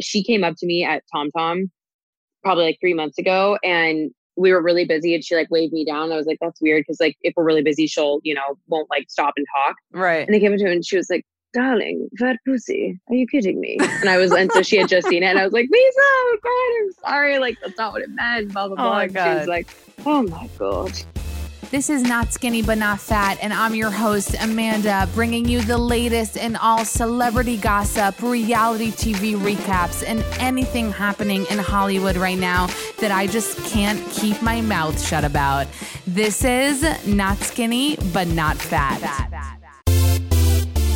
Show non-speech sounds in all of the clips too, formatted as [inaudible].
She came up to me at Tom Tom probably like three months ago and we were really busy and she like waved me down. I was like, that's weird because like if we're really busy, she'll, you know, won't like stop and talk. Right. And they came up to her and she was like, darling, fat pussy, are you kidding me? And I was, and so she had just seen it and I was like, Lisa, oh God, I'm sorry. Like, that's not what it meant, blah, blah, Oh blah. my and she God. was like, oh my God. This is Not Skinny But Not Fat, and I'm your host, Amanda, bringing you the latest in all celebrity gossip, reality TV recaps, and anything happening in Hollywood right now that I just can't keep my mouth shut about. This is Not Skinny But Not Fat.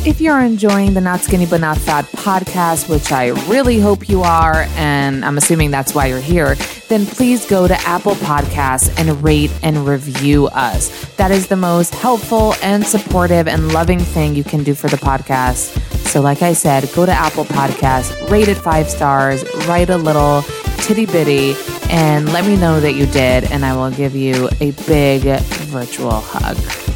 If you're enjoying the Not Skinny But Not Fat podcast, which I really hope you are, and I'm assuming that's why you're here, then please go to Apple Podcasts and rate and review us. That is the most helpful and supportive and loving thing you can do for the podcast. So, like I said, go to Apple Podcasts, rate it five stars, write a little titty bitty, and let me know that you did, and I will give you a big virtual hug.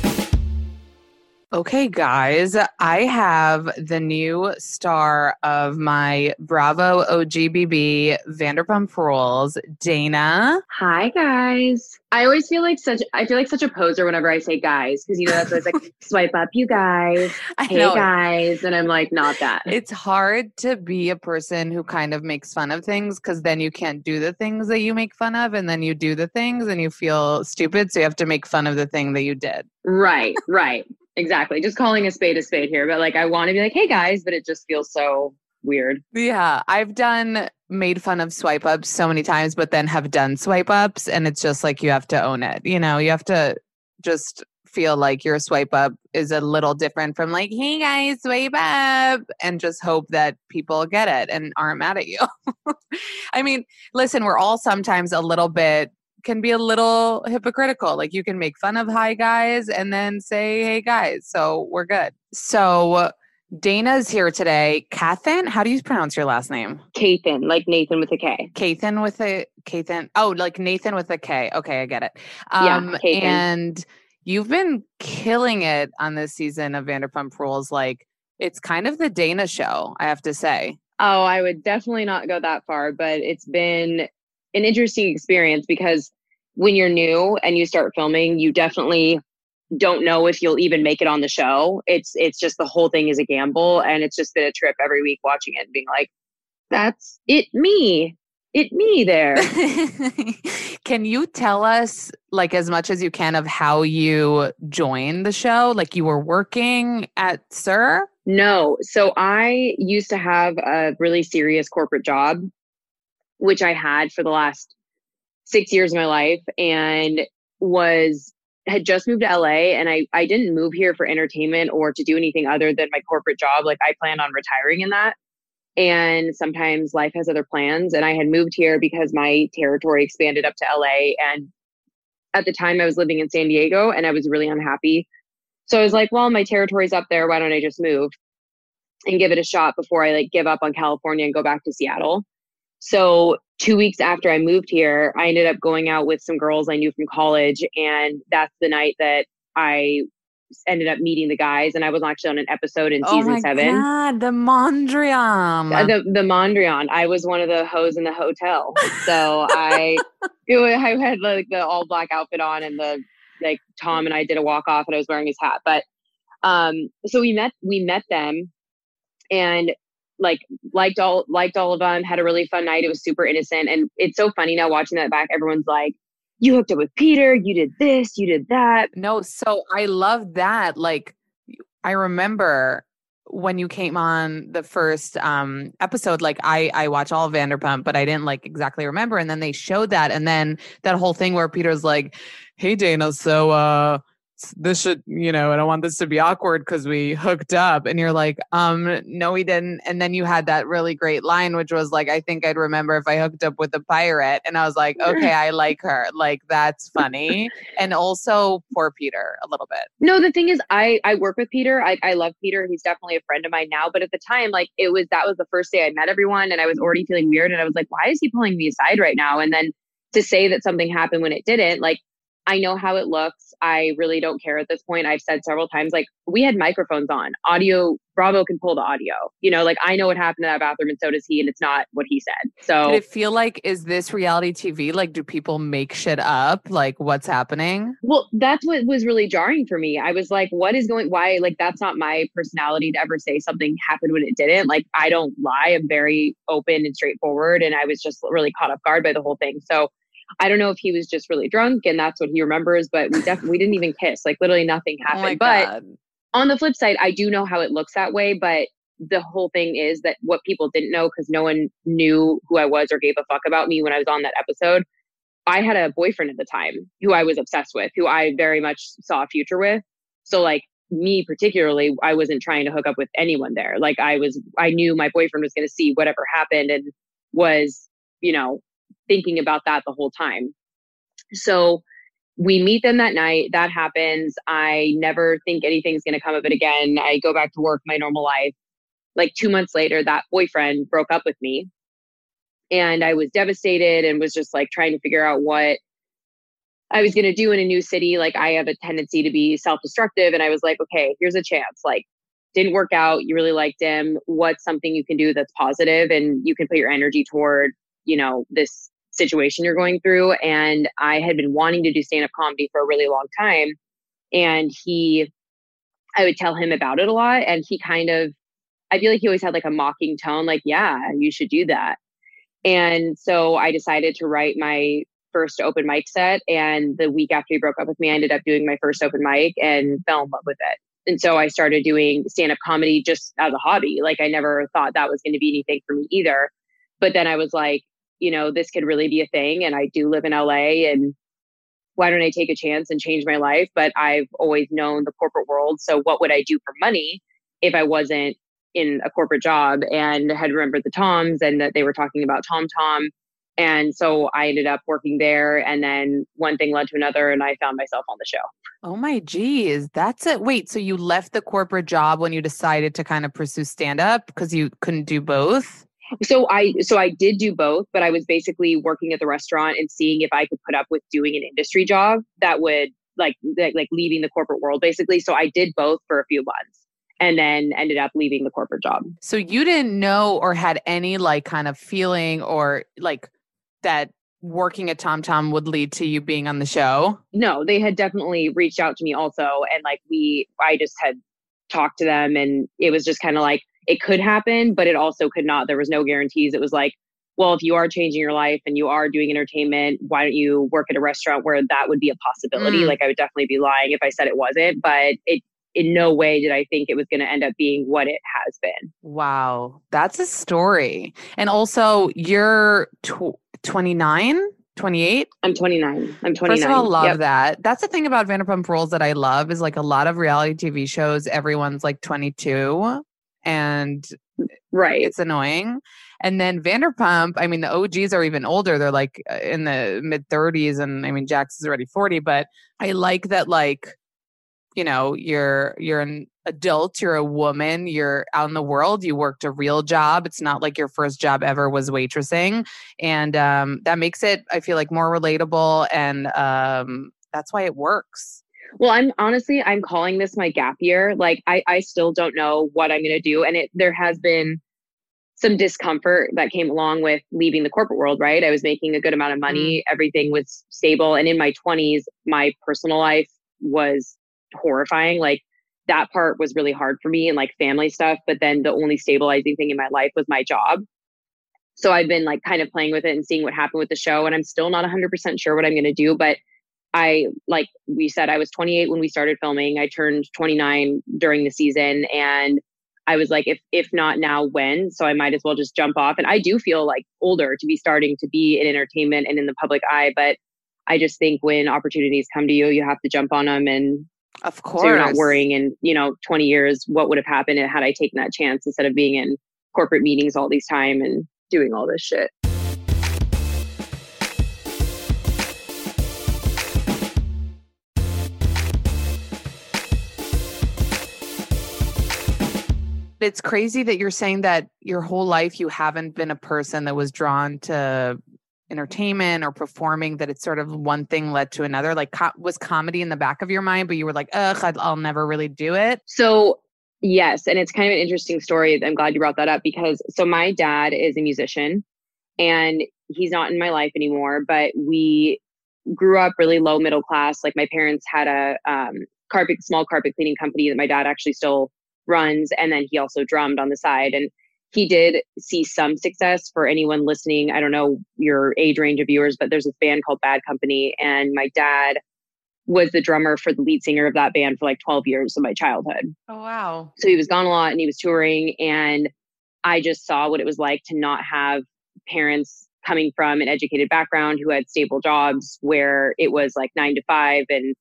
Okay, guys, I have the new star of my Bravo OGBB Vanderpump Rules, Dayna. Hi guys. I always feel like such I feel like such a poser whenever I say guys because you know that's always like [laughs] swipe up you guys. I Hey know guys. And I'm like not that. it's hard to be a person who kind of makes fun of things because then you can't do the things that you make fun of, and then you do the things and you feel stupid. So you have to make fun of the thing that you did. Right, right. Exactly. Just calling a spade a spade here. But like I want to be like, hey guys, but it just feels so weird. Yeah, I've done made fun of swipe ups so many times, but then have done swipe ups, and it's just like you have to own it. You know, you have to just feel like your swipe up is a little different from like, hey guys, swipe up, and just hope that people get it and aren't mad at you. [laughs] I mean, listen, we're all sometimes a little bit can be a little hypocritical. Like you can make fun of hi guys and then say hey guys. So we're good. So Dayna's here today. Kathan, how do you pronounce your last name? Kathan, like Nathan with a K. Kathan with a Kathan. Oh, like Nathan with a K. Okay, I get it. Yeah, Um, Kathan. and you've been killing it on this season of Vanderpump Rules. Like it's kind of the Dana show, I have to say. Oh, I would definitely not go that far, but it's been an interesting experience because when you're new and you start filming, you definitely don't know if you'll even make it on the show. It's it's just the whole thing is a gamble and it's just been a trip every week watching it and being like, that's it me. It me there. [laughs] can you tell us like as much as you can of how you joined the show? Like you were working at SUR? No. So I used to have a really serious corporate job, which I had for the last six years of my life and was had just moved to LA and I, I didn't move here for entertainment or to do anything other than my corporate job. Like I planned on retiring in that. And sometimes life has other plans. And I had moved here because my territory expanded up to LA. And at the time I was living in San Diego and I was really unhappy. So I was like, well, my territory's up there. Why don't I just move and give it a shot before I like give up on California and go back to Seattle? So two weeks after I moved here, I ended up going out with some girls I knew from college. And that's the night that I ended up meeting the guys. And I was actually on an episode in oh season my seven. God, the Mondrian. The the Mondrian. I was one of the hoes in the hotel. So I [laughs] it I had like the all black outfit on and the like Tom and I did a walk off and I was wearing his hat. But um so we met we met them and like liked all liked all of them, had a really fun night. It was super innocent. And it's so funny now watching that back, everyone's like, you hooked up with Peter, you did this, you did that. No, so I love that. Like I remember when you came on the first um episode like i i watch all vanderpump but i didn't like exactly remember and then they showed that and then that whole thing where peter's like hey Dayna so uh this should you know i don't want this to be awkward because we hooked up and you're like um no we didn't and then you had that really great line which was like i think i'd remember if i hooked up with a pirate and i was like okay i like her like that's funny [laughs] and also poor peter a little bit No, the thing is, I I work with Peter. I I love Peter. He's definitely a friend of mine now. But at the time, like it was that was the first day I met everyone, and I was already feeling weird. And I was like, why is he pulling me aside right now? And then to say that something happened when it didn't, like I know how it looks. I really don't care at this point. I've said several times, like we had microphones on. Audio Bravo can pull the audio. You know, like I know what happened in that bathroom, and so does he. And it's not what he said. So did it feel like is this reality tv like do people make shit up like what's happening Well, that's what was really jarring for me. I was like, what is going why like that's not my personality to ever say something happened when it didn't. Like I don't lie. I'm very open and straightforward and I was just really caught off guard by the whole thing. So I don't know if he was just really drunk and that's what he remembers, but we definitely we didn't even kiss. Like literally nothing oh happened. but god on the flip side, I do know how it looks that way, but the whole thing is that what people didn't know because no one knew who I was or gave a fuck about me when I was on that episode. I had a boyfriend at the time who I was obsessed with, who I very much saw a future with. So like me particularly, I wasn't trying to hook up with anyone there. Like I was I knew my boyfriend was going to see whatever happened and was, you know, thinking about that the whole time. So we meet them that night. That happens. I never think anything's going to come of it again. I go back to work, my normal life. Like two months later, that boyfriend broke up with me. And I was devastated and was just like trying to figure out what I was going to do in a new city. Like, I have a tendency to be self destructive. And I was like, okay, here's a chance. Like, didn't work out. You really liked him. What's something you can do that's positive and you can put your energy toward, you know, this situation you're going through. And I had been wanting to do stand up comedy for a really long time. And he, I would tell him about it a lot. And he kind of, I feel like he always had like a mocking tone, like, yeah, you should do that. And so I decided to write my first open mic set. And the week after he broke up with me, I ended up doing my first open mic and fell in love with it. And so I started doing stand up comedy just as a hobby. Like I never thought that was going to be anything for me either. But then I was like, you know, this could really be a thing. And I do live in LA and why don't I take a chance and change my life? But I've always known the corporate world. So what would I do for money if I wasn't in a corporate job and had remembered the Toms and that they were talking about Tom Tom. And so I ended up working there. And then one thing led to another, and I found myself on the show. Oh my geez, that's it. Wait, so you left the corporate job when you decided to kind of pursue stand up because you couldn't do both? So I so I did do both, but I was basically working at the restaurant and seeing if I could put up with doing an industry job that would like like, like leaving the corporate world basically. So I did both for a few months and then ended up leaving the corporate job. So you didn't know or had any like kind of feeling or like that working at Tom Tom would lead to you being on the show? No, they had definitely reached out to me also and like we I just had talked to them and it was just kind of like it could happen, but it also could not. There was no guarantees. It was like, well, if you are changing your life and you are doing entertainment, why don't you work at a restaurant where that would be a possibility? Mm. Like I would definitely be lying if I said it wasn't, but it in no way did I think it was going to end up being what it has been. Wow, that's a story. And also, you're tw- 29, 28? I'm 29. I'm 29. First of all, love Yep. that. That's the thing about Vanderpump Rules that I love is like a lot of reality TV shows, everyone's like 22 and Right. it's annoying. And then Vanderpump, I mean, the OGs are even older. They're like uh, in the mid 30s. And I mean, Jax is already 40, but I like that, like, you know, you're you're an adult, you're a woman, you're out in the world, you worked a real job. It's not like your first job ever was waitressing. And um, that makes it, I feel like, more relatable. And um, that's why it works. Well, I'm honestly, I'm calling this my gap year. Like, I, I still don't know what I'm going to do. And it, there has been some discomfort that came along with leaving the corporate world, right? I was making a good amount of mm-hmm. money. Everything was stable. And in my 20s, my personal life was horrifying. Like, that part was really hard for me and like family stuff. But then the only stabilizing thing in my life was my job. So I've been like kind of playing with it and seeing what happened with the show. And I'm still not 100% sure what I'm going to do. But I, like we said, I was 28 when we started filming. I turned 29 during the season. And I was like, if if not now, when? So I might as well just jump off. And I do feel like older to be starting to be in entertainment and in the public eye, but I just think when opportunities come to you, you have to jump on them and of course so you're not worrying in, you know, 20 years what would have happened had I taken that chance instead of being in corporate meetings all these time and doing all this shit. It's crazy that you're saying that your whole life you haven't been a person that was drawn to entertainment or performing that it's sort of one thing led to another. Like co- was comedy in the back of your mind but you were like ugh I'd, i'll never really do it? So yes and it's kind of an interesting story. I'm glad you brought that up because so my dad is a musician and he's not in my life anymore but we grew up really low middle class. Like my parents had a um, carpet small carpet cleaning company that my dad actually still runs and then he also drummed on the side and he did see some success. For anyone listening i don't know your age range of viewers but there's this band called bad company and my dad was the drummer for the lead singer of that band for like 12 years of my childhood. Oh wow. So he was gone a lot and he was touring and i just saw what it was like to not have parents coming from an educated background who had stable jobs where it was like nine to five and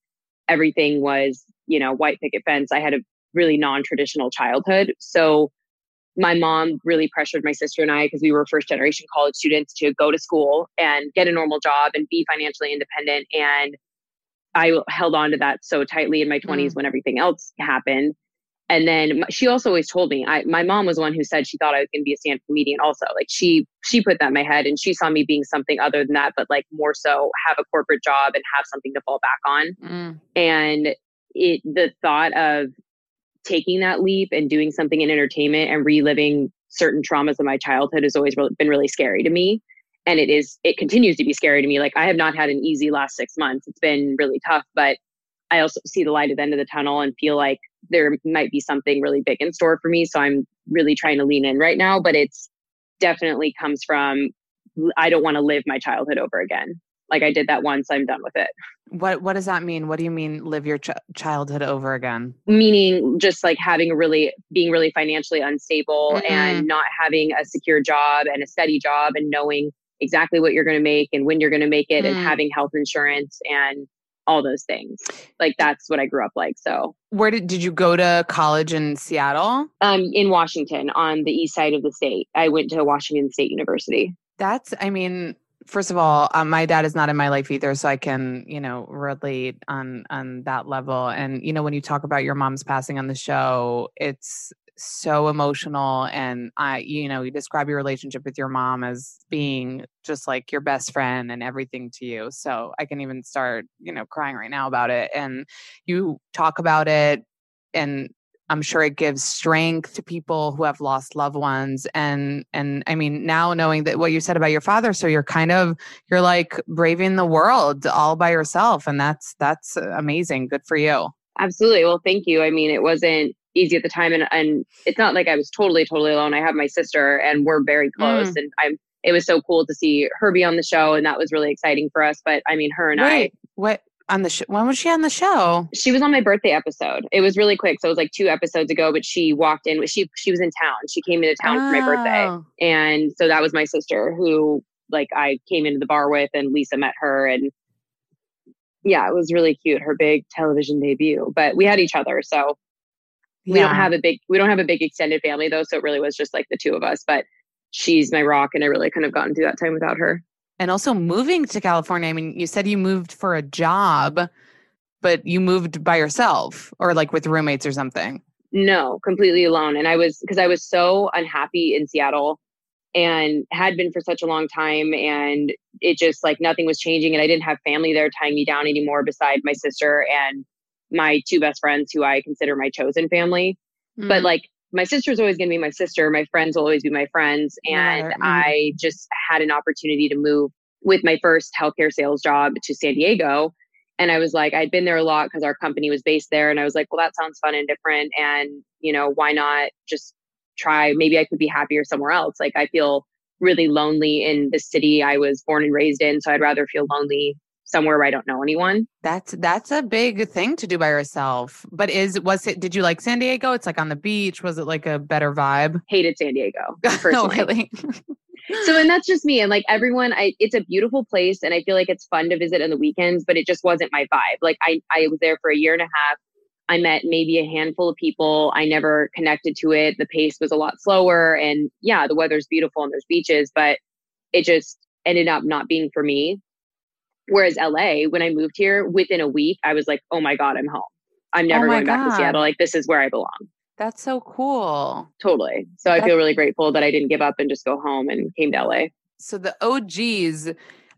everything was you know white picket fence. I had a really non-traditional childhood. So my mom really pressured my sister and I because we were first generation college students to go to school and get a normal job and be financially independent. And I held on to that so tightly in my 20s mm. when everything else happened. And then she also always told me, I, my mom was one who said she thought I was going to be a stand-up comedian also. Like she, she put that in my head and she saw me being something other than that, but like more so have a corporate job and have something to fall back on. Mm. And it, the thought of taking that leap and doing something in entertainment and reliving certain traumas of my childhood has always been really scary to me. And it is it continues to be scary to me. Like i have not had an easy last six months. It's been really tough but i also see the light at the end of the tunnel and feel like there might be something really big in store for me. So i'm really trying to lean in right now but it's definitely comes from i don't want to live my childhood over again like I did that once, I'm done with it. What what does that mean? What do you mean live your ch- childhood over again? Meaning just like having a really being really financially unstable mm-hmm. and not having a secure job and a steady job and knowing exactly what you're going to make and when you're going to make it mm. and having health insurance and all those things. Like that's what I grew up like. So, where did did you go to college in Seattle? Um in Washington on the east side of the state. I went to Washington State University. That's I mean first of all, um, my dad is not in my life either, so I can, you know, relate on on that level. And you know, when you talk about your mom's passing on the show, it's so emotional. And I, you know, you describe your relationship with your mom as being just like your best friend and everything to you. So I can even start, you know, crying right now about it. And you talk about it and I'm sure it gives strength to people who have lost loved ones. And and I mean, now knowing that what you said about your father, so you're kind of you're like braving the world all by yourself, and that's that's amazing. Good for you. Absolutely. Well, thank you. I mean, it wasn't easy at the time, and and it's not like I was totally totally alone. I have my sister, and we're very close, mm. and I'm. It was so cool to see her be on the show, and that was really exciting for us. But I mean, her and Wait, I. What on the show. When was she on the show? She was on my birthday episode. It was really quick, so it was like two episodes ago. But she walked in. She she was in town. She came into town oh. for my birthday, oh. and so that was my sister who like I came into the bar with, and Lisa met her, and yeah, it was really cute. Her big television debut. But we had each other, so we yeah. don't have a big we don't have a big extended family though. So it really was just like the two of us. But she's my rock, and I really couldn't have gotten through that time without her and also moving to California. I mean, you said you moved for a job, but you moved by yourself or like with roommates or something. No, completely alone. And I was because I was so unhappy in Seattle and had been for such a long time and it just like nothing was changing and I didn't have family there tying me down anymore beside my sister and my two best friends who I consider my chosen family. Mm. But like my sister's always going to be my sister. My friends will always be my friends. And mm-hmm. I just had an opportunity to move with my first healthcare sales job to San Diego. And I was like, I'd been there a lot because our company was based there. And I was like, well, that sounds fun and different. And, you know, why not just try? Maybe I could be happier somewhere else. Like, I feel really lonely in the city I was born and raised in. So I'd rather feel lonely somewhere where I don't know anyone. That's that's a big thing to do by yourself. But is was it did you like San Diego? It's like on the beach. Was it like a better vibe? Hated San Diego. [laughs] Personally. really? so and that's just me and like everyone i it's a beautiful place and i feel like it's fun to visit on the weekends but it just wasn't my vibe like i i was there for a year and a half i met maybe a handful of people i never connected to it the pace was a lot slower and yeah the weather's beautiful and there's beaches but it just ended up not being for me whereas la when i moved here within a week i was like oh my god i'm home. I'm never Oh going back to seattle. Like this is where i belong. That's so cool. totally. So i feel really grateful that i didn't give up and just go home and came to la So the OGs,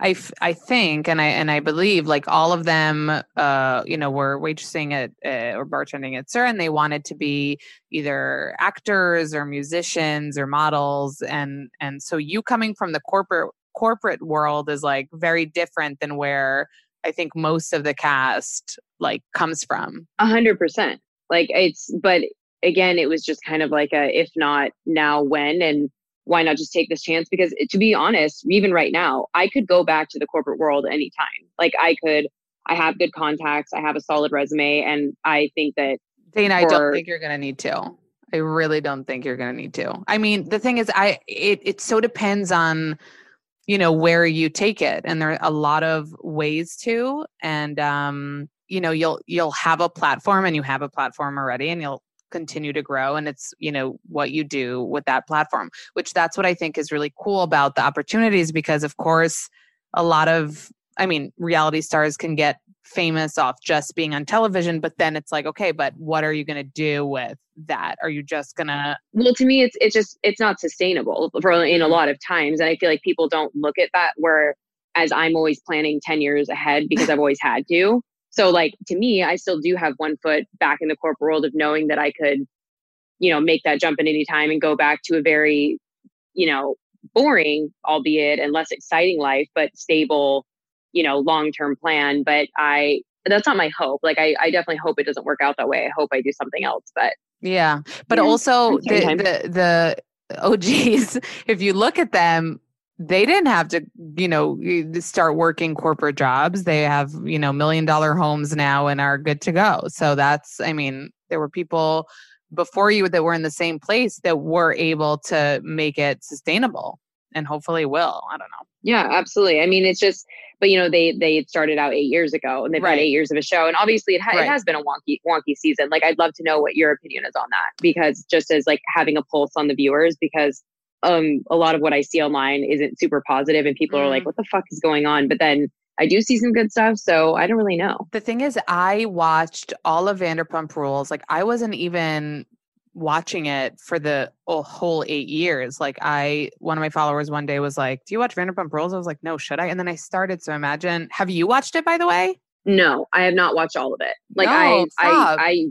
I, f- I think and I and I believe like all of them, uh, you know, were waitressing at uh, or bartending at SUR, and they wanted to be either actors or musicians or models, and and so you coming from the corporate corporate world is like very different than where I think most of the cast like comes from. A hundred percent. Like it's, but again, it was just kind of like a if not now, when, and why not just take this chance? Because eh, to be honest, even right now, I could go back to the corporate world anytime. Like I could, I have good contacts, I have a solid resume, and I think that Dayna, I don't think you're going to need to. I really don't think you're going to need to. I mean, the thing is, I it it so depends on you know where you take it, and there are a lot of ways to, and um, you know, you'll you'll have a platform, and you have a platform already, and you'll continue to grow and it's you know what you do with that platform which that's what i think is really cool about the opportunities because of course a lot of i mean reality stars can get famous off just being on television but then it's like okay but what are you going to do with that? Are you just going to well to me it's it's just it's not sustainable for in a lot of times and i feel like people don't look at that where as i'm always planning 10 years ahead because i've always had to. So like to me i still do have one foot back in the corporate world of knowing that i could you know make that jump at any time and go back to a very you know boring albeit and less exciting life but stable you know long term plan but i that's not my hope. Like I, I definitely hope it doesn't work out that way. I hope i do something else but yeah. But Yeah, also the the, the the og's if you look at them they didn't have to you know start working corporate jobs. They have you know million dollar homes now and are good to go. So that's i mean there were people before you that were in the same place that were able to make it sustainable and hopefully will. I don't know Yeah, absolutely. I mean, it's just, but you know, they they started out eight years ago, and they've Right. had eight years of a show, and obviously it, ha- Right. it has been a wonky wonky season. Like, I'd love to know what your opinion is on that, because just as like having a pulse on the viewers, because um a lot of what I see online isn't super positive, and people are like, Mm. "What the fuck is going on?" But then I do see some good stuff, so I don't really know. The thing is, I watched all of Vanderpump Rules. Like, I wasn't even watching it for the whole eight years. Like, I one of my followers one day was like, "Do you watch Vanderpump Rules?" I was like, "No, should I?" And then I started. So imagine, have you watched it by the way? No, I have not watched all of it. Like No, I. I, I,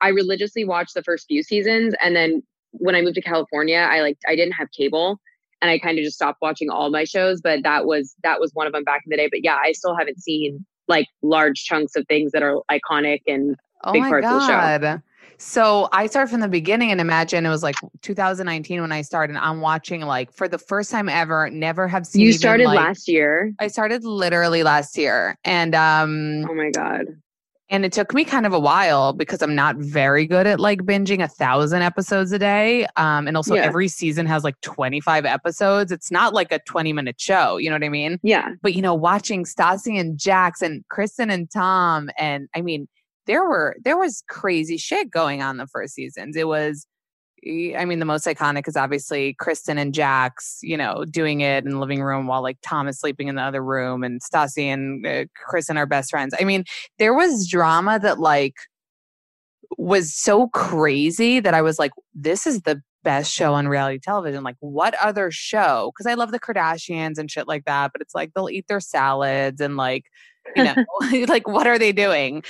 I religiously watched the first few seasons, and then when I moved to California, I like I didn't have cable, and I kind of just stopped watching all my shows. But that was that was one of them back in the day. But yeah, I still haven't seen like large chunks of things that are iconic and Oh Big parts of the show. So I start from the beginning, and imagine it was like 2019 when I started. And I'm watching like for the first time ever. Never have seen. you even, started like- last year. I started literally last year, and um, Oh my god. and it took me kind of a while because I'm not very good at like binging a thousand episodes a day. Um, and also Yeah. every season has like 25 episodes. It's not like a 20 minute show. You know what I mean? Yeah. But you know, watching Stassi and Jax and Kristen and Tom, and I mean, there were there was crazy shit going on the first seasons. It was I mean, the most iconic is obviously Kristen and Jax, you know, doing it in the living room while like Tom is sleeping in the other room and Stassi and uh, Kristen are best friends. I mean, there was drama that like was so crazy that I was like, this is the best show on reality television. Like, what other show? Because I love the Kardashians and shit like that, but it's like they'll eat their salads and like, you know, [laughs] [laughs] like what are they doing?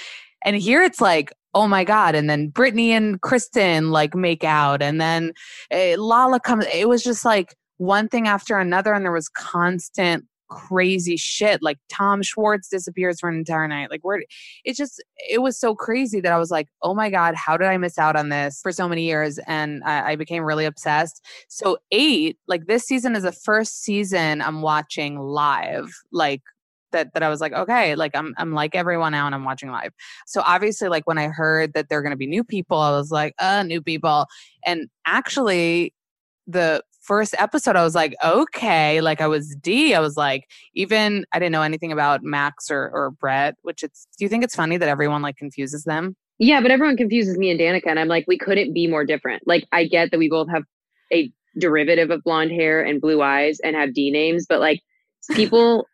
And here it's like, oh my god! And then Brittany and Kristen like make out, and then uh, Lala comes. It was just like one thing after another, and there was constant crazy shit. Like Tom Schwartz disappears for an entire night. Like where it just it was so crazy that I was like, oh my God, how did I miss out on this for so many years? And I, I became really obsessed. So eight, like this season is the first season I'm watching live, like that that I was like, okay, like I'm I'm like everyone now and I'm watching live. So obviously like when I heard that there are gonna be new people, I was like, uh, new people. And actually the first episode, I was like, okay, like I was D. I was like, even I didn't know anything about Max or, or Brett, which it's, do you think it's funny that everyone like confuses them? Yeah, but everyone confuses me and Danica. And I'm like, we couldn't be more different. Like, I get that we both have a derivative of blonde hair and blue eyes and have D names, but like [laughs] people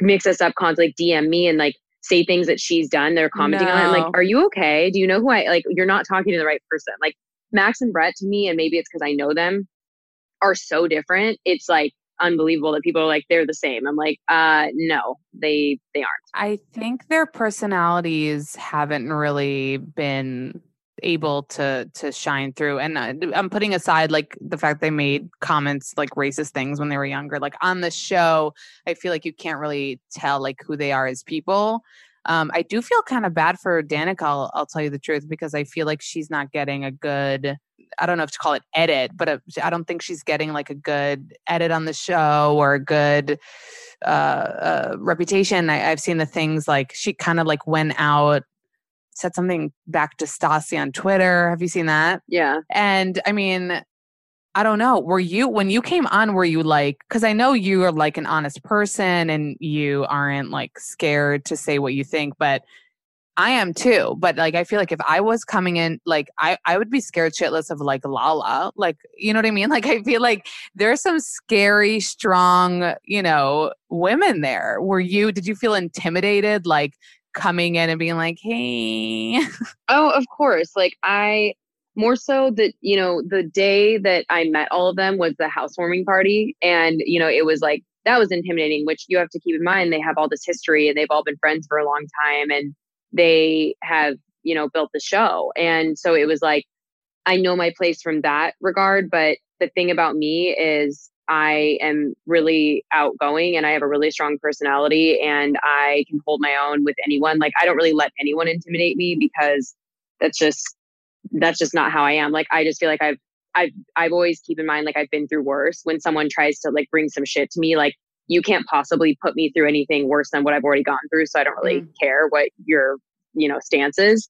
mix us up constantly, like DM me and like say things that she's done. They're commenting no. on it. I'm like, are you okay? Do you know who I like? You're not talking to the right person. Like Max and Brett to me, and maybe it's because I know them, are so different. It's like unbelievable that people are like they're the same. I'm like, uh no, they they aren't. I think their personalities haven't really been able to to shine through and i'm putting aside like the fact they made comments like racist things when they were younger like on the show i feel like you can't really tell like who they are as people um, I do feel kind of bad for Danica. I'll, I'll, tell you the truth because I feel like she's not getting a good. I don't know if to call it edit, but I don't think she's getting like a good edit on the show or a good uh, uh, reputation. I, I've seen the things like she kind of like went out said something back to Stassi on Twitter. Have you seen that? Yeah. And I mean, I don't know. Were you when you came on? Were you like? Because I know you are like an honest person and you aren't like scared to say what you think, but I am too. But like, I feel like if I was coming in, like I I would be scared shitless of like Lala. Like, you know what I mean? [laughs] Like, I feel like there's some scary, strong, you know, women there. Were you? Did you feel intimidated? Like coming in and being like, hey. [laughs] Oh, of course. Like I more so that you know the day that i met all of them was the housewarming party and you know it was like that was intimidating which you have to keep in mind they have all this history and they've all been friends for a long time and they have you know built the show and so it was like i know my place from that regard but the thing about me is i am really outgoing and i have a really strong personality and i can hold my own with anyone like i don't really let anyone intimidate me because that's just that's just not how I am. Like I just feel like I've I've I've always keep in mind like I've been through worse. When someone tries to like bring some shit to me, like you can't possibly put me through anything worse than what I've already gone through. So I don't really mm. care what your you know stance is.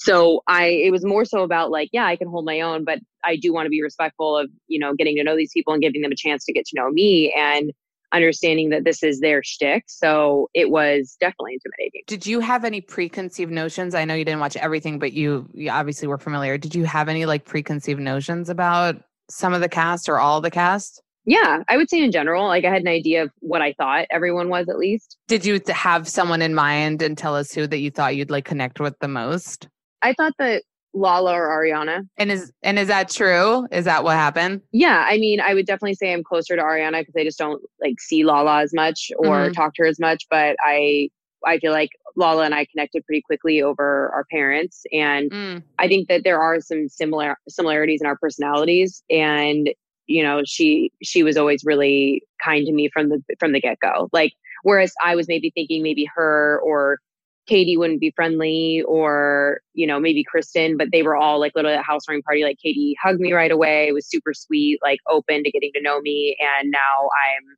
So I it was more so about like yeah I can hold my own, but I do want to be respectful of you know getting to know these people and giving them a chance to get to know me and understanding that this is their shtick. So it was definitely intimidating. Did you have any preconceived notions? I know you didn't watch everything, but you, you obviously were familiar. Did you have any like preconceived notions about some of the cast or all the cast? Yeah, I would say in general, like I had an idea of what I thought everyone was at least. Did you have someone in mind and tell us who that you thought you'd like connect with the most? I thought that Lala or Ariana. And is and is that true? Is that what happened? Yeah, I mean, I would definitely say I'm closer to Ariana because I just don't like see Lala as much or mm-hmm. talk to her as much. But I I feel like Lala and I connected pretty quickly over our parents, and mm. I think that there are some similar similarities in our personalities. And you know, she she was always really kind to me from the from the get go. Like whereas I was maybe thinking maybe her or Katie wouldn't be friendly or, you know, maybe Kristen, but they were all like little at housewarming party. Like Katie hugged me right away, was super sweet, like open to getting to know me. And now I'm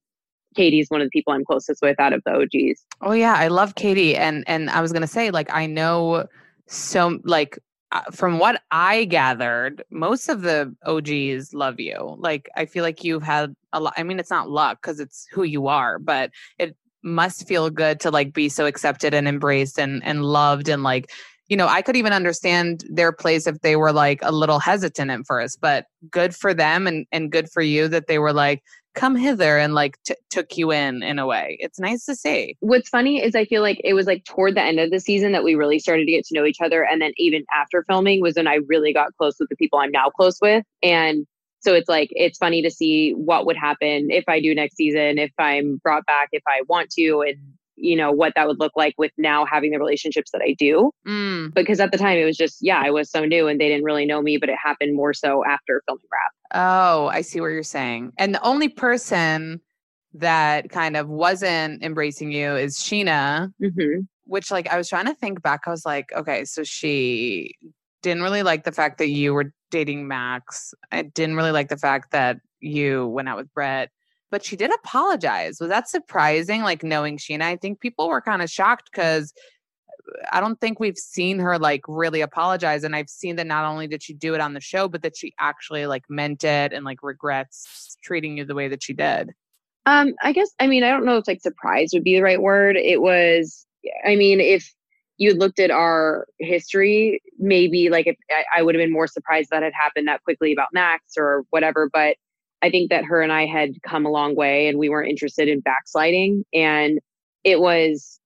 Katie's one of the people I'm closest with out of the OGs. Oh yeah, I love Katie. And and I was gonna say, like, I know so like uh, from what I gathered, most of the OGs love you. Like, I feel like you've had a lot. I mean, it's not luck because it's who you are, but it must feel good to like be so accepted and embraced and and loved and like you know i could even understand their place if they were like a little hesitant at first but good for them and and good for you that they were like come hither and like t- took you in in a way. It's nice to see. What's funny is i feel like it was like toward the end of the season that we really started to get to know each other and then even after filming was when i really got close with the people i'm now close with and so it's like it's funny to see what would happen if I do next season, if I'm brought back, if I want to, and you know what that would look like with now having the relationships that I do. Mm. Because at the time it was just yeah, I was so new and they didn't really know me, but it happened more so after filming wrap. Oh, I see what you're saying. And the only person that kind of wasn't embracing you is Scheana, hmm which like I was trying to think back. I was like, okay, so she didn't really like the fact that you were dating Max. I didn't really like the fact that you went out with Brett. But she did apologize. Was that surprising? Like knowing Scheana, I think people were kind of shocked because I don't think we've seen her like really apologize. And I've seen that not only did she do it on the show, but that she actually like meant it and like regrets treating you the way that she did. Um, I guess I mean I don't know if like surprise would be the right word. It was I mean if you looked at our history, maybe like if I, would have been more surprised that had happened that quickly about Max or whatever. But I think that her and I had come a long way and we weren't interested in backsliding. And it was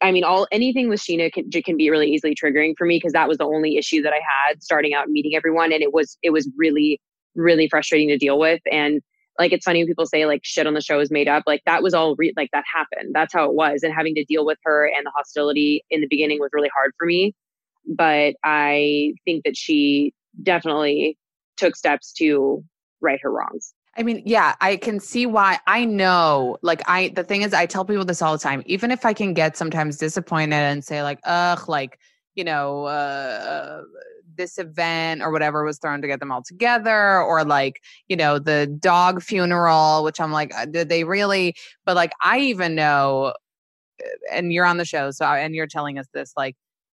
I mean, all anything with Scheana can, can be really easily triggering for me because that was the only issue that I had starting out meeting everyone, and it was it was really really frustrating to deal with. And like it's funny when people say like shit on the show is made up like that was all re- like that happened that's how it was and having to deal with her and the hostility in the beginning was really hard for me but i think that she definitely took steps to right her wrongs I mean, yeah, I can see why. I know, like, I, the thing is, I tell people this all the time, even if I can get sometimes disappointed and say, like, ugh, like, you know, uh, this event or whatever was thrown to get them all together, or like, you know, the dog funeral, which I'm like, uh, did they really? But like, I even know, uh, and you're on the show, so, and you're telling us this, like,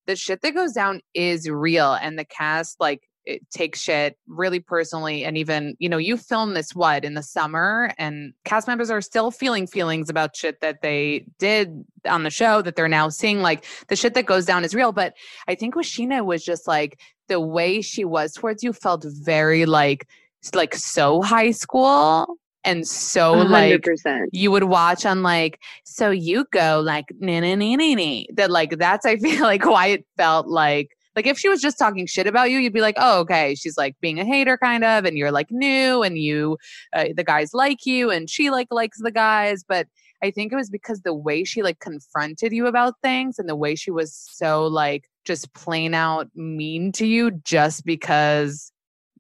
the shit that goes down is real. And the cast, like, it takes shit really personally and even you know you film this what in the summer and cast members are still feeling feelings about shit that they did on the show that they're now seeing like the shit that goes down is real but i think with Scheana was just like the way she was towards you felt very like like so high school and so 100%. like you would watch on like so you go like na na na na na that like that's I feel [laughs] like why it felt like like if she was just talking shit about you, you'd be like, oh, okay, she's like being a hater kind of, and you're like new, and you, uh, the guys like you, and she like likes the guys. But I think it was because the way she like confronted you about things, and the way she was so like just plain out mean to you, just because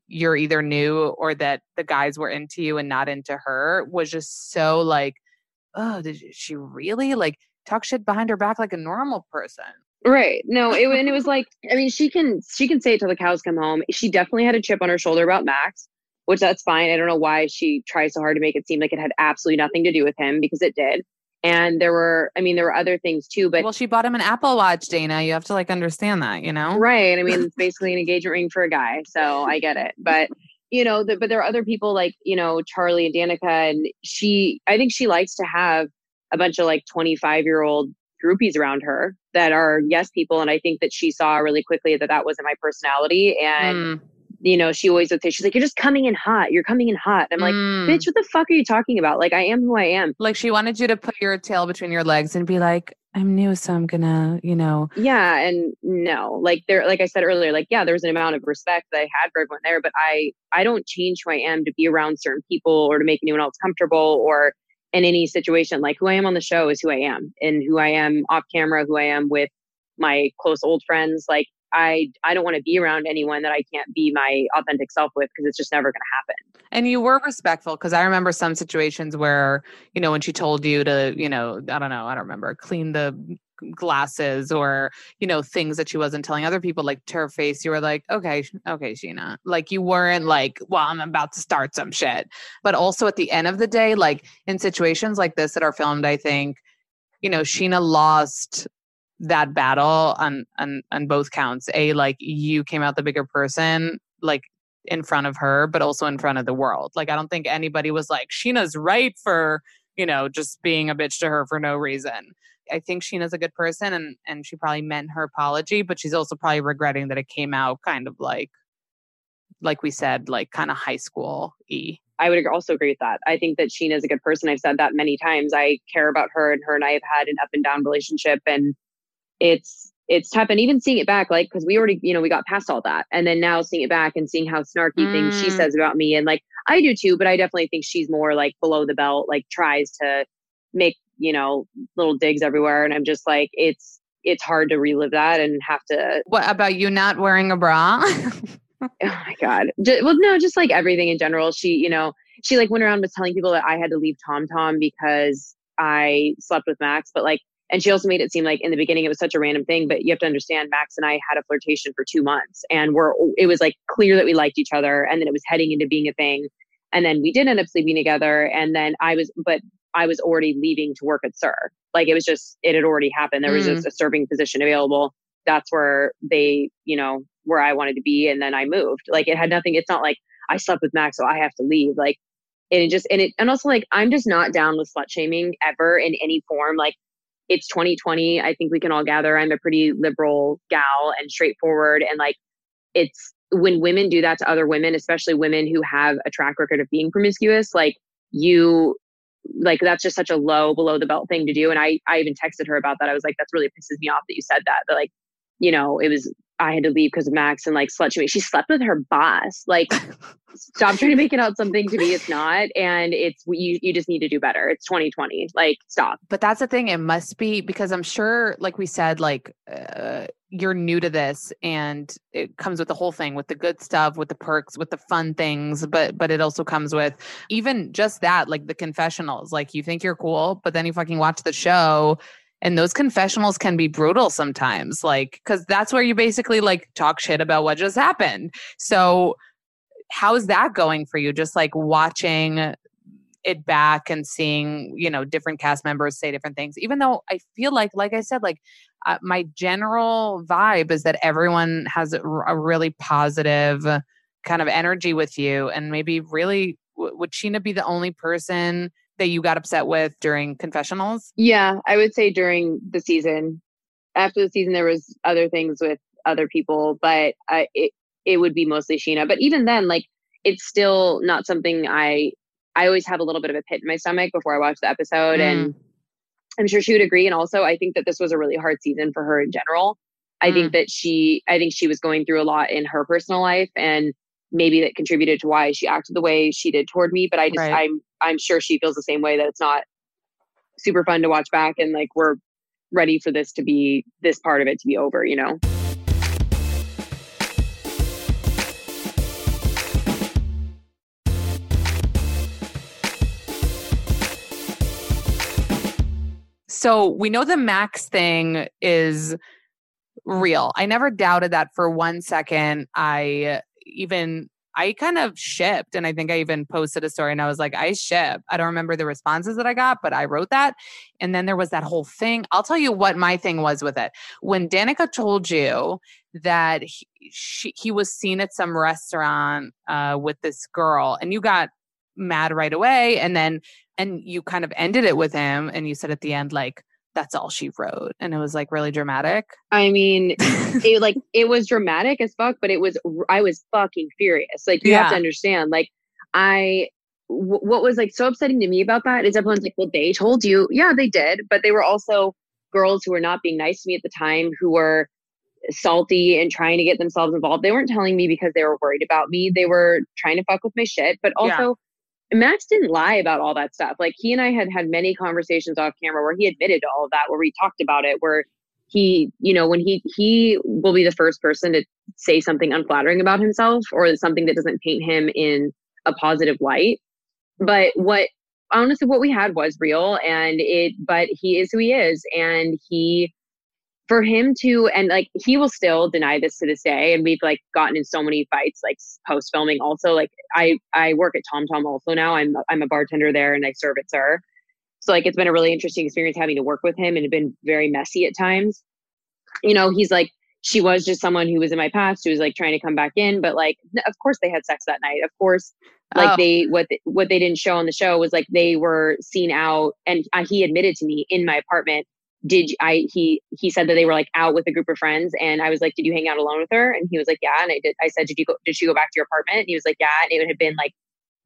you're either new or that the guys were into you and not into her, was just so like, oh, did she really like talk shit behind her back like a normal person? Right. No, it and it was like I mean she can she can say it till the cows come home. She definitely had a chip on her shoulder about Max, which that's fine. I don't know why she tries so hard to make it seem like it had absolutely nothing to do with him because it did. And there were I mean there were other things too, but well, she bought him an Apple Watch, Dayna. You have to like understand that, you know? Right. I mean [laughs] it's basically an engagement ring for a guy, so I get it. But you know, the, but there are other people like you know Charli and Danica, and she. I think she likes to have a bunch of like twenty five year old groupies around her that are yes people and i think that she saw really quickly that that wasn't my personality and mm. You know she always would say she's like you're just coming in hot you're coming in hot i'm like mm. bitch what the fuck are you talking about like i am who i am like she wanted you to put your tail between your legs and be like i'm new so i'm gonna you know yeah and no like there like i said earlier like yeah there was an amount of respect that i had for everyone there but i i don't change who i am to be around certain people or to make anyone else comfortable or in any situation. Like who I am on the show is who I am, and who I am off camera, who I am with my close old friends. Like I I don't want to be around anyone that I can't be my authentic self with because it's just never going to happen. And you were respectful because I remember some situations where you know when she told you to you know I don't know I don't remember clean the glasses or you know things that she wasn't telling other people like to her face you were like okay okay Scheana like you weren't like well i'm about to start some shit but also at the end of the day like in situations like this that are filmed i think you know Scheana lost that battle on on on both counts a like you came out the bigger person like in front of her but also in front of the world like i don't think anybody was like Scheana's right for you know just being a bitch to her for no reason I think Scheana's a good person and and she probably meant her apology, but she's also probably regretting that it came out kind of like like we said, like kind of high school e. I would also agree with that. I think that Scheana is a good person. I've said that many times. I care about her and her and I have had an up and down relationship and it's it's tough and even seeing it back like because we already you know we got past all that and then now seeing it back and seeing how snarky mm. things she mm. says about me and like i do too but i definitely think she's more like below the belt like tries to make you know, little digs everywhere. And I'm just like, it's, it's hard to relive that and have to. What about you not wearing a bra? [laughs] oh my God. Just, well, no, just like everything in general. She, you know, she like went around was telling people that I had to leave Tom Tom because I slept with Max, but like and she also made it seem like in the beginning it was such a random thing, but you have to understand Max and I had a flirtation for two months and we're it was like clear that we liked each other and then it was heading into being a thing. And then we did end up sleeping together. And then I was but I was already leaving to work at SUR. Like it was just it had already happened. There was Mm. just a serving position available. That's where they, you know, where I wanted to be. And then I moved. Like it had nothing, it's not like I slept with Max, so I have to leave. Like and it just and it and also like I'm just not down with slut shaming ever in any form. Like it's 2020. I think we can all gather. I'm a pretty liberal gal and straightforward. And like, it's when women do that to other women, especially women who have a track record of being promiscuous, like you, like that's just such a low below the belt thing to do. And I, I even texted her about that. I was like, that's really pisses me off that you said that. But like, you know, it was, I had to leave because of Max and like slut shaming. She slept with her boss. Like, [laughs] stop trying to make it out something to me it's not. And it's, you, you just need to do better. It's 2020. Like, stop. But that's the thing. It must be because I'm sure, like we said, like uh, you're new to this, and it comes with the whole thing, with the good stuff, with the perks, with the fun things. But but it also comes with even just that, like the confessionals. Like you think you're cool, but then you fucking watch the show. And those confessionals can be brutal sometimes, like, because that's where you basically like talk shit about what just happened. So, how's that going for you? Just like watching it back and seeing you know different cast members say different things even though i feel like like i said like uh, my general vibe is that everyone has a really positive kind of energy with you and maybe really would Scheana be the only person that you got upset with during confessionals Yeah, I would say during the season. After the season, there was other things with other people, but I, it it would be mostly Scheana. But even then, like it's still not something I. I always have a little bit of a pit in my stomach before I watch the episode, and mm. I'm sure she would agree. And also, I think that this was a really hard season for her in general. I think mm. that she, I think she was going through a lot in her personal life, and maybe that contributed to why she acted the way she did toward me. But I just, Right. I'm, I'm sure she feels the same way that it's not super fun to watch back, and like we're ready for this to be this part of it to be over. You know? So we know the Max thing is real. I never doubted that for one second. I even I kind of shipped, and I think I even posted a story, and I was like, I ship. I don't remember the responses that I got, but I wrote that. And then there was that whole thing. I'll tell you what my thing was with it. When Danica told you that he, she, he was seen at some restaurant uh, with this girl, and you got mad right away, and then and you kind of ended it with him, and you said at the end like. That's all she wrote. And it was like really dramatic. I mean, [laughs] it like it was dramatic as fuck, but it was I was fucking furious. Like you have to understand, like I w- what was like so upsetting to me about that is everyone's like, well, they told you, yeah, they did, but they were also girls who were not being nice to me at the time, who were salty and trying to get themselves involved. They weren't telling me because they were worried about me. They were trying to fuck with my shit, but Yeah. Max didn't lie about all that stuff. Like he and I had had many conversations off camera where he admitted to all of that, where we talked about it, where he, you know, when he he will be the first person to say something unflattering about himself or something that doesn't paint him in a positive light. But what honestly what we had was real and it but he is who he is and he for him to and like he will still deny this to this day and we've like gotten in so many fights like post filming also like i i work at TomTom also now. I'm i'm a bartender there and i serve at SUR. So like it's been a really interesting experience having to work with him and it's been very messy at times. You know he's like she was just someone who was in my past who was like trying to come back in but like of course they had sex that night. Of course like Oh. they what they, what they didn't show on the show was like they were seen out and uh, he admitted to me in my apartment did you, I he he said that they were like out with a group of friends and I was like did you hang out alone with her? And he was like yeah. And I did I said did you go did she go back to your apartment? And he was like yeah. And it had been like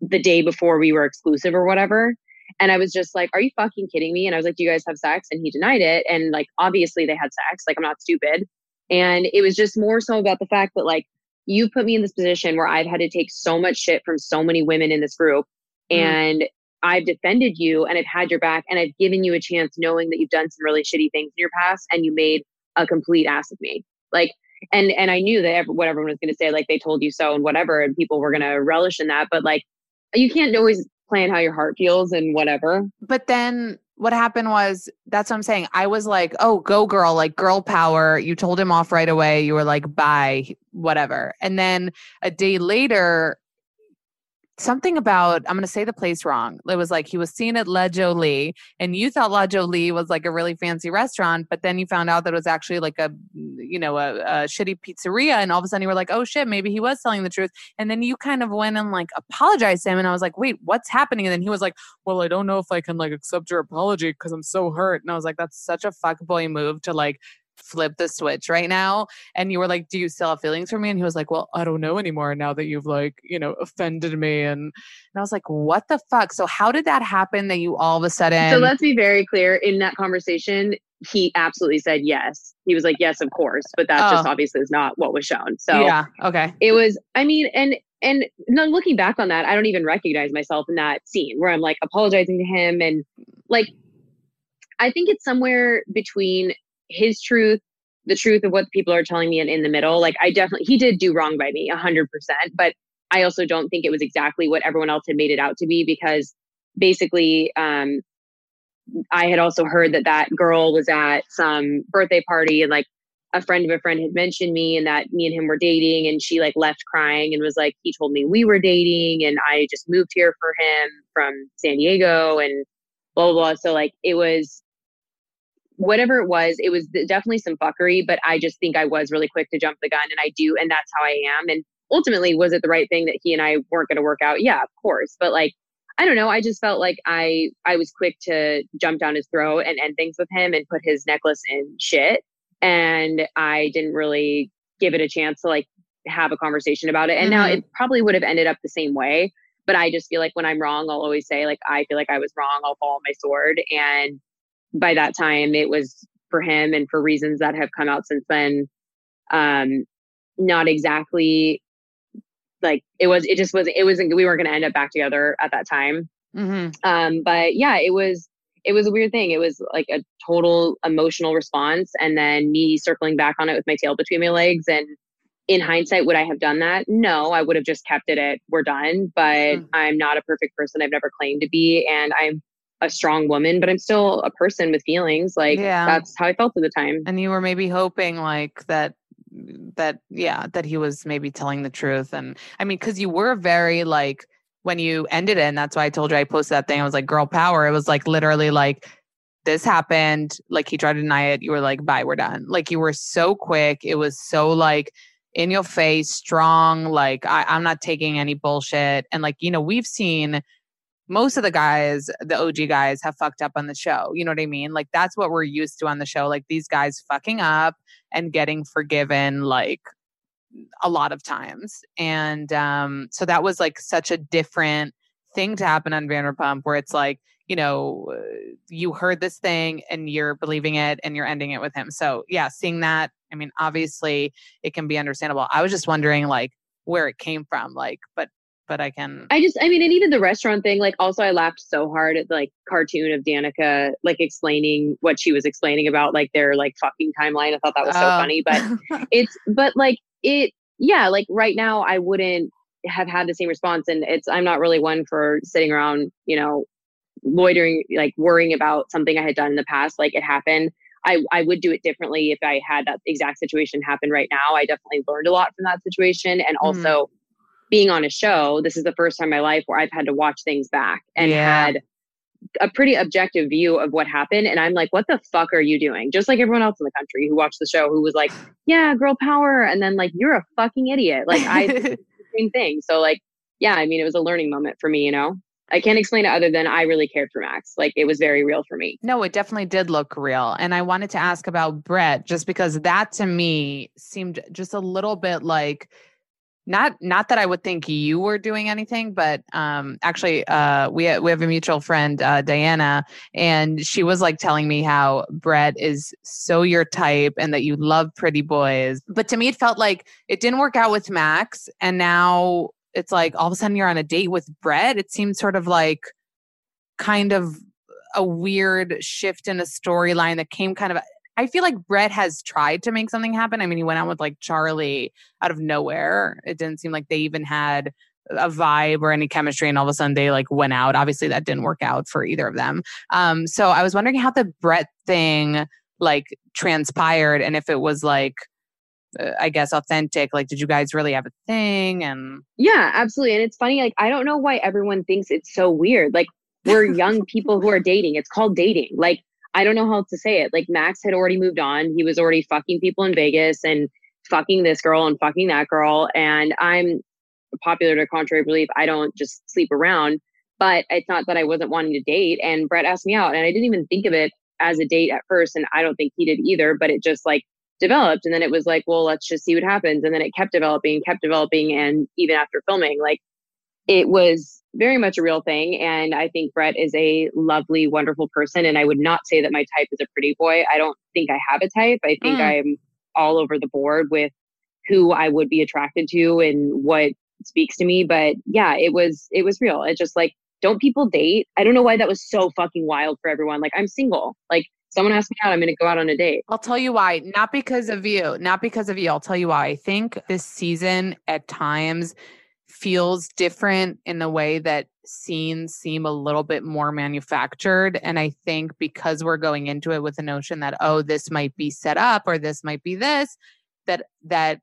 the day before we were exclusive or whatever. And I was just like are you fucking kidding me? And I was like do you guys have sex? And he denied it. And like obviously they had sex. Like I'm not stupid. And it was just more so about the fact that like you put me in this position where I've had to take so much shit from so many women in this group Mhm. and I've defended you and I've had your back and I've given you a chance knowing that you've done some really shitty things in your past and you made a complete ass of me. Like and and I knew that ev- what everyone was going to say like they told you so and whatever and people were going to relish in that but like you can't always plan how your heart feels and whatever. But then what happened was that's what I'm saying. I was like, oh, go girl, like girl power. You told him off right away. You were like, bye, whatever. And then a day later, something about I'm going to say the place wrong. It was like he was seen at La Jolie, and you thought La Jolie was like a really fancy restaurant, but then you found out that it was actually like a you know a, a shitty pizzeria, and all of a sudden you were like, oh shit, maybe he was telling the truth. And then you kind of went and like apologized to him, and I was like, wait, what's happening? And then he was like, well, I don't know if I can like accept your apology because I'm so hurt. And I was like, that's such a fuckboy move to like flip the switch right now and you were like do you still have feelings for me and he was like well i don't know anymore now that you've like you know offended me and and i was like what the fuck so how did that happen that you all of a sudden So let's be very clear in that conversation, he absolutely said yes. He was like, yes, of course. But that just Oh. obviously is not what was shown. So yeah okay it was, I mean, and, and no, looking back on that, I don't even recognize myself in that scene where I'm like apologizing to him. And like, I think it's somewhere between his truth, the truth of what people are telling me, and in the middle. Like, I definitely, he did do wrong by me a hundred percent, but I also don't think it was exactly what everyone else had made it out to be because basically, um, I had also heard that that girl was at some birthday party and like a friend of a friend had mentioned me and that me and him were dating and she like left crying and was like he told me we were dating and I just moved here for him from San Diego and blah blah blah so like it was whatever it was it was definitely some fuckery but I just think I was really quick to jump the gun and I do and that's how I am and ultimately was it the right thing that he and I weren't going to work out yeah of course but like I don't know. I just felt like I I was quick to jump down his throat and end things with him and put his necklace in shit. And I didn't really give it a chance to like have a conversation about it. And now Mhm. it probably would have ended up the same way. But I just feel like when I'm wrong, I'll always say like I feel like I was wrong. I'll fall on my sword. And by that time, it was for him and for reasons that have come out since then. Um, not exactly like it was. It just was. It wasn't. We weren't going to end up back together at that time. hmm Um, but yeah, it was it was a weird thing. It was like a total emotional response, and then me circling back on it with my tail between my legs. And in hindsight, would I have done that? No, I would have just kept it at we're done. But Mhm. I'm not a perfect person. I've never claimed to be, and I'm a strong woman, but I'm still a person with feelings. Like Yeah. that's how I felt at the time. and you were maybe hoping like that that yeah that he was maybe telling the truth and i mean because you were very like when you ended it and that's why i told you i posted that thing i was like girl power it was like literally like this happened like he tried to deny it you were like bye we're done like you were so quick it was so like in your face strong like I, i'm not taking any bullshit and like you know we've seen most of the guys, the OG guys, have fucked up on the show. You know what I mean? Like that's what we're used to on the show. Like these guys fucking up and getting forgiven like a lot of times. And um, so that was like such a different thing to happen on Vanderpump where it's like, you know, uh, you heard this thing and you're believing it and you're ending it with him. So yeah, seeing that, I mean, obviously it can be understandable. I was just wondering like where it came from, like, but but I can I just, I mean, and even the restaurant thing, like, also, I laughed so hard at the, like cartoon of Danica, like explaining what she was explaining about, like their like fucking timeline. I thought that was so Oh. funny, but [laughs] it's, but like it, yeah, like right now, I wouldn't have had the same response, and it's, I'm not really one for sitting around, you know, loitering, like worrying about something I had done in the past. Like it happened. I, I would do it differently if I had that exact situation happen right now. I definitely learned a lot from that situation. And Mhm. also being on a show, this is the first time in my life where I've had to watch things back and Yeah. had a pretty objective view of what happened. And I'm like, what the fuck are you doing? Just like everyone else in the country who watched the show who was like, yeah, girl power. And then like, you're a fucking idiot. Like I [laughs] the same thing. So like, yeah, I mean, it was a learning moment for me, you know? I can't explain it other than I really cared for Max. Like it was very real for me. No, it definitely did look real. And I wanted to ask about Brett just because that to me seemed just a little bit like not not that I would think you were doing anything, but um actually uh we ha- we have a mutual friend uh Diana and she was like telling me how Brett is so your type and that you love pretty boys. But to me it felt like it didn't work out with Max and now it's like all of a sudden you're on a date with Brett. It seemed sort of like kind of a weird shift in a storyline that came kind of I feel like Brett has tried to make something happen. I mean, he went out with like Charli out of nowhere. It didn't seem like they even had a vibe or any chemistry and all of a sudden they like went out obviously that didn't work out for either of them um so i was wondering how the brett thing like transpired and if it was like uh, i guess authentic like did you guys really have a thing and Yeah, absolutely. And it's funny, like, I don't know why everyone thinks it's so weird. Like, we're [laughs] young people who are dating. It's called dating. Like, I don't know how to say it. Like, Max had already moved on. He was already fucking people in Vegas and fucking this girl and fucking that girl. And I'm popular to contrary belief. I don't just sleep around. But it's not that I wasn't wanting to date. And Brett asked me out, and I didn't even think of it as a date at first. And I don't think he did either. But it just like developed. And then it was like, well, let's just see what happens. And then it kept developing, kept developing. And even after filming, like it was very much a real thing. And I think Brett is a lovely, wonderful person. And I would not say that my type is a pretty boy. I don't think I have a type. I think Mm. I'm all over the board with who I would be attracted to and what speaks to me. But yeah, it was it was real. It's just like, don't people date? I don't know why that was so fucking wild for everyone. Like I'm single. Like someone asked me out, I'm gonna go out on a date. I'll tell you why. Not because of you. Not because of you. I'll tell you why. I think this season at times feels different in the way that scenes seem a little bit more manufactured. And I think because we're going into it with the notion that, oh, this might be set up or this might be this, that that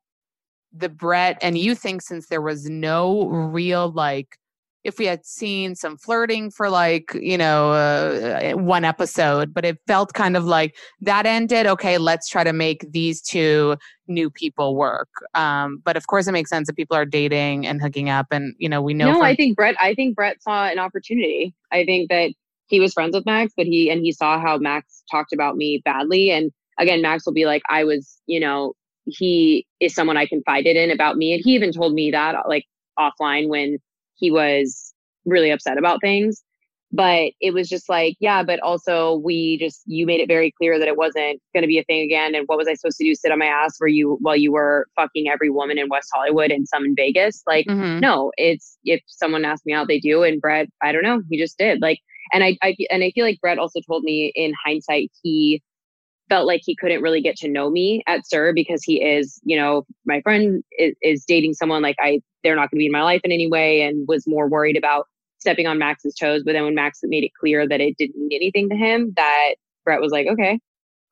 the Brett and you think since there was no real like if we had seen some flirting for like you know uh, one episode but it felt kind of like that ended okay let's try to make these two new people work um but of course it makes sense that people are dating and hooking up and you know we know no, from- I think Brett. I think Brett saw an opportunity. I think that he was friends with Max, but he and he saw how Max talked about me badly. And again, Max will be like, I was, you know, he is someone I confided in about me, and he even told me that like offline when he was really upset about things. But it was just like, yeah, but also we just you made it very clear that it wasn't going to be a thing again. And what was I supposed to do? Sit on my ass where you while you were fucking every woman in West Hollywood and some in Vegas? Like, Mhm. no, it's if someone asked me out, they do. And Brett, I don't know, he just did. Like, and I, I and I feel like Brett also told me in hindsight he felt like he couldn't really get to know me at SUR because he is, you know, my friend is, is dating someone like I they're not going to be in my life in any way, and was more worried about stepping on Max's toes. But then when Max made it clear that it didn't mean anything to him, that Brett was like, okay,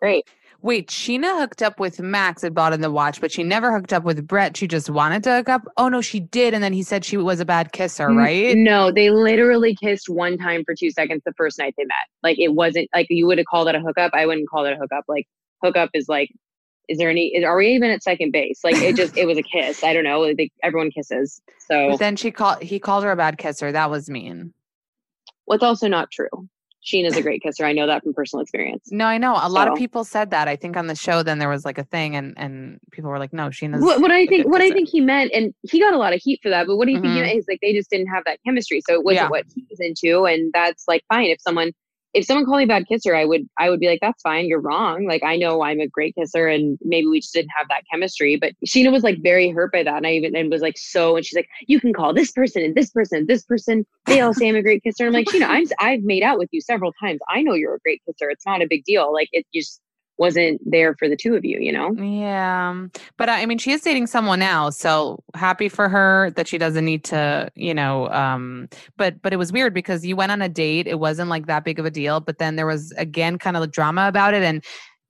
great. wait Scheana hooked up with max and bought in the watch but she never hooked up with brett she just wanted to hook up oh no she did and then he said she was a bad kisser right No, they literally kissed one time for two seconds the first night they met. Like it wasn't like you would have called it a hookup. I wouldn't call it a hookup. Like hookup is like, is there any? Is, are we even at second base? Like it just it was a kiss. I don't know. Like everyone kisses. So but then she called he called her a bad kisser that was mean what's also not true. Scheana's a great kisser. I know that from personal experience. No, I know. A lot of people said that. I think on the show, then there was like a thing, and and people were like, "No, Scheana's." What, what I think, what I think he meant, and he got a lot of heat for that. But what do you think Mhm. meant? He's like they just didn't have that chemistry, so it wasn't Yeah. what he was into, and that's like fine. If someone, if someone called me a bad kisser, I would, I would be like, that's fine. You're wrong. Like I know I'm a great kisser, and maybe we just didn't have that chemistry. But Scheana was like very hurt by that, and I even and was like so, and she's like, you can call this person and this person, and this person. They all say I'm a great kisser. I'm like, Scheana, I'm, I've made out with you several times. I know you're a great kisser. It's not a big deal. Like it just wasn't there for the two of you, you know. Yeah, um, but I mean, she is dating someone now, so happy for her that she doesn't need to, you know. Um, but but it was weird because you went on a date. It wasn't like that big of a deal, but then there was again kind of drama about it, and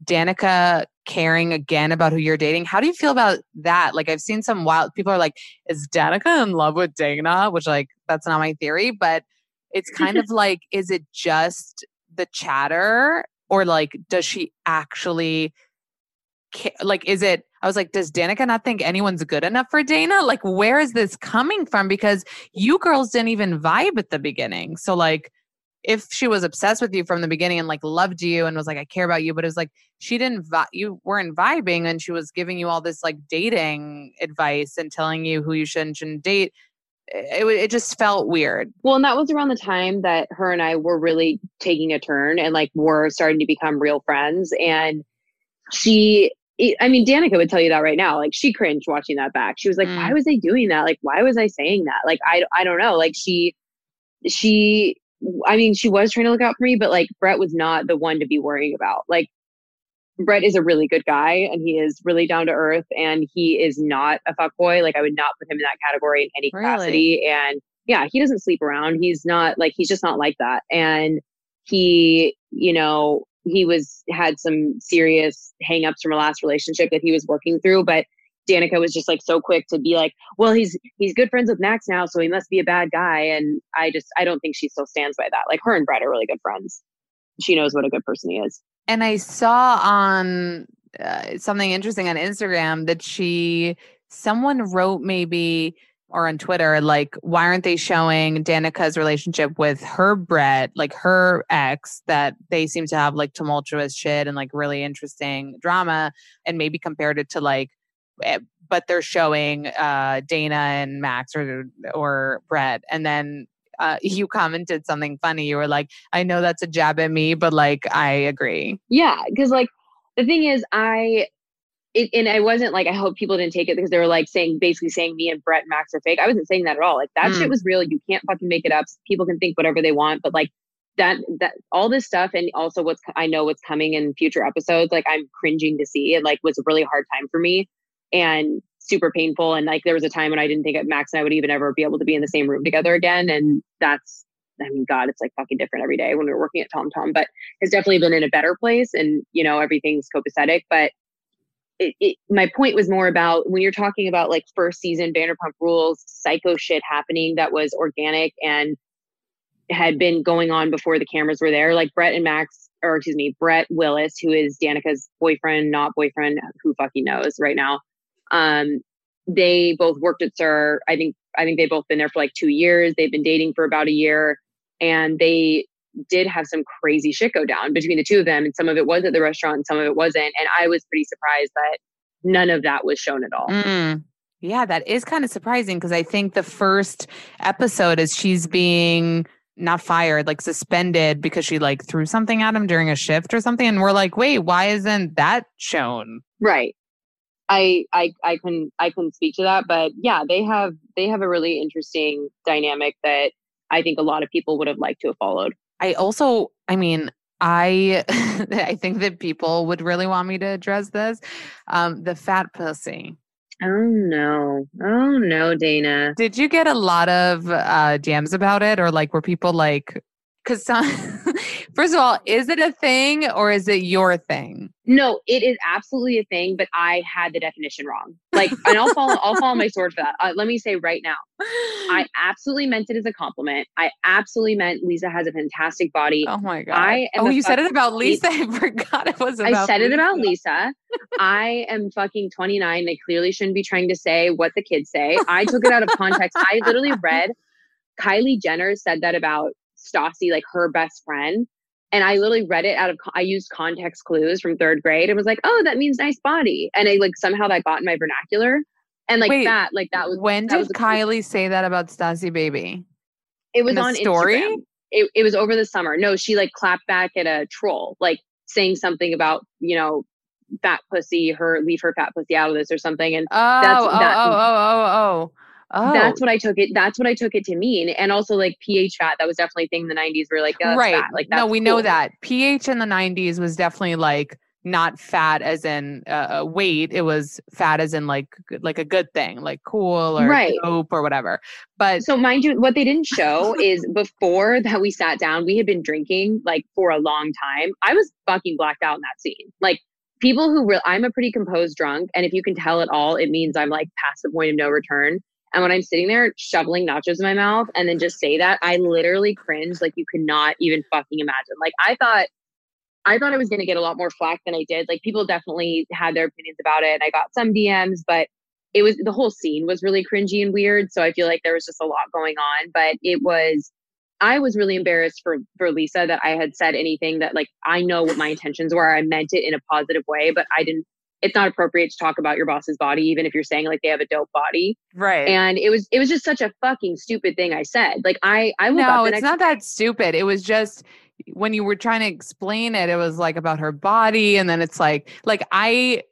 Danica caring again about who you're dating. How do you feel about that? Like I've seen some wild people are like, is Danica in love with Dayna? Which like that's not my theory, but it's kind [laughs] of like, is it just the chatter or like does she actually ca- like is it I was like, does Danica not think anyone's good enough for Dayna? Like, where is this coming from? Because you girls didn't even vibe at the beginning. So, like, if she was obsessed with you from the beginning and like loved you and was like, I care about you, but it was like she didn't, vi- you weren't vibing and she was giving you all this like dating advice and telling you who you should shouldn't date. It, it, just felt weird. Well, and that was around the time that her and I were really taking a turn and like we were starting to become real friends. And she, I mean, Danica would tell you that right now. Like she cringed watching that back. She was like, Mm. why was I doing that? Like, why was I saying that? Like, I, I don't know. Like she, she, I mean, she was trying to look out for me, but like Brett was not the one to be worrying about. Like Brett is a really good guy and he is really down to earth and he is not a fuck boy. Like I would not put him in that category in any capacity. Really? And yeah, he doesn't sleep around. He's not like he's just not like that. And he, you know, he was had some serious hangups from a last relationship that he was working through, but Danica was just like so quick to be like, well, he's he's good friends with Max now, so he must be a bad guy. And I just I don't think she still stands by that. Like her and Brett are really good friends. She knows what a good person he is. And I saw on uh, something interesting on Instagram that she, someone wrote maybe, or on Twitter, like, why aren't they showing Danica's relationship with her Brett, like her ex, that they seem to have like tumultuous shit and like really interesting drama, and maybe compared it to like, eh, but they're showing uh, Dayna and Max or or Brett, and then uh, [laughs] you commented something funny. You were like, I know that's a jab at me, but like, I agree. Yeah, because like the thing is, I it, and I wasn't like I hope people didn't take it because they were like saying basically saying me and Brett and Max are fake. I wasn't saying that at all. Like that Mm. shit was real. You can't fucking make it up. People can think whatever they want, but like that that all this stuff and also what's I know what's coming in future episodes. Like I'm cringing to see. It like was a really hard time for me and super painful. And like there was a time when I didn't think Max and I would even ever be able to be in the same room together again. And that's I mean, God, it's like fucking different every day when we're working at TomTom, but it's definitely been in a better place and you know everything's copacetic but it, it, my point was more about when you're talking about like first season Vanderpump Rules, psycho shit happening that was organic and had been going on before the cameras were there. Like Brett and Max, or excuse me, Brett Willis, who is Danica's boyfriend, not boyfriend, who fucking knows right now. Um, they both worked at SUR. I think I think they've both been there for like two years. They've been dating for about a year, and they did have some crazy shit go down between the two of them. And some of it was at the restaurant, and some of it wasn't. And I was pretty surprised that none of that was shown at all. Mm. Yeah, that is kind of surprising because I think the first episode is she's being not fired, like suspended because she like threw something at him during a shift or something. And we're like, wait, why isn't that shown? Right. I I I couldn't I couldn't speak to that, but yeah, they have they have a really interesting dynamic that I think a lot of people would have liked to have followed. I also, I mean, I [laughs] I think that people would really want me to address this. Um, the fat pussy. Oh no. Oh no, Dayna. Did you get a lot of uh DMs about it or like were people like cuz [laughs] first of all, is it a thing or is it your thing? No, it is absolutely a thing, but I had the definition wrong. Like, and I'll follow I'll follow my sword for that. Uh, let me say right now, I [laughs] absolutely meant it as a compliment. I absolutely meant Lisa has a fantastic body. Oh my god. I am oh, you said it about. Lisa. [laughs] I forgot it was about I said it about Lisa. Lisa. I am fucking 29. I clearly shouldn't be trying to say what the kids say. I took it out of context. I literally read [laughs] Kylie Jenner said that about Stassie, like her best friend. And I literally read it out of, I used context clues from third grade and was like, oh, that means nice body. And I like somehow that got in my vernacular. And like Wait, that, like that was, When that did was Kylie say that about Stassie Baby? it was on story? Instagram. It, it was over the summer. No, she like clapped back at a troll, like saying something about, you know, fat pussy, her, leave her fat pussy out of this or something. And Oh, That's- oh, that- oh, oh, oh, oh. Oh, that's what I took it. That's what I took it to mean. And also like pH fat. That was definitely a thing in the '90s. Where like, oh, right. fat. Like, no, we know that pH in the '90s was definitely like not fat as in uh, uh, weight. It was fat as in like like a good thing, like cool or Right. dope or whatever. But So mind you, what they didn't show is before that we sat down, we had been drinking like for a long time. I was fucking blacked out in that scene. Like people who real, I'm a pretty composed drunk, and if you can tell at all, it means I'm like past the point of no return. And when I'm sitting there shoveling nachos in my mouth and then just say that, I literally cringe like you could not even fucking imagine. Like I thought I thought I was gonna get a lot more flack than I did. Like people definitely had their opinions about it I got some DMs, but it was the whole scene was really cringy and weird. So I feel like there was just a lot going on. But it was I was really embarrassed for for Lisa that I had said anything that like I know what my intentions were. I meant it in a positive way, but I didn't it's not appropriate to talk about your boss's body, even if you're saying like they have a dope body. right. And it was it was just such a fucking stupid thing I said. Like I I woke up no, it's next not that stupid. It was just when you were trying to explain it, it was like about her body, and then it's like, like I,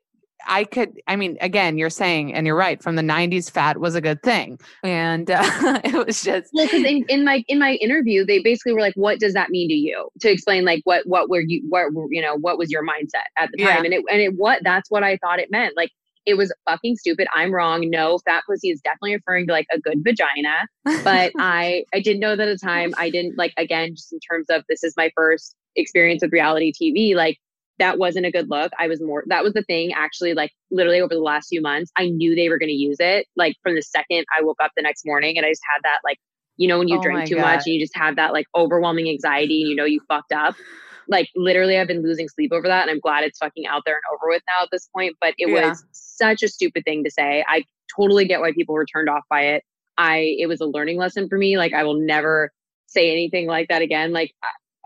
I could, I mean, again, you're saying, and you're right, from the 90s, fat was a good thing. And uh, [laughs] it was just. Well, because in, in my in my interview, they basically were like, "What does that mean to you?" To explain, like, what what were you, what you know, what was your mindset at the time? Yeah. And it and it what that's what I thought it meant. Like, it was fucking stupid. I'm wrong. No, fat pussy is definitely referring to like a good vagina. But [laughs] I I didn't know that at the time. I didn't like again, just in terms of this is my first experience with reality TV. Like that wasn't a good look. I was more, that was the thing actually, like literally over the last few months, I knew they were going to use it. Like from the second I woke up the next morning and I just had that, like, you know, when you Oh drink too God. much and you just have that like overwhelming anxiety and you know you fucked up. Like literally, I've been losing sleep over that, and I'm glad it's fucking out there and over with now at this point. But it Yeah. was such a stupid thing to say. I totally get why people were turned off by it. I it was a learning lesson for me. Like I will never say anything like that again. Like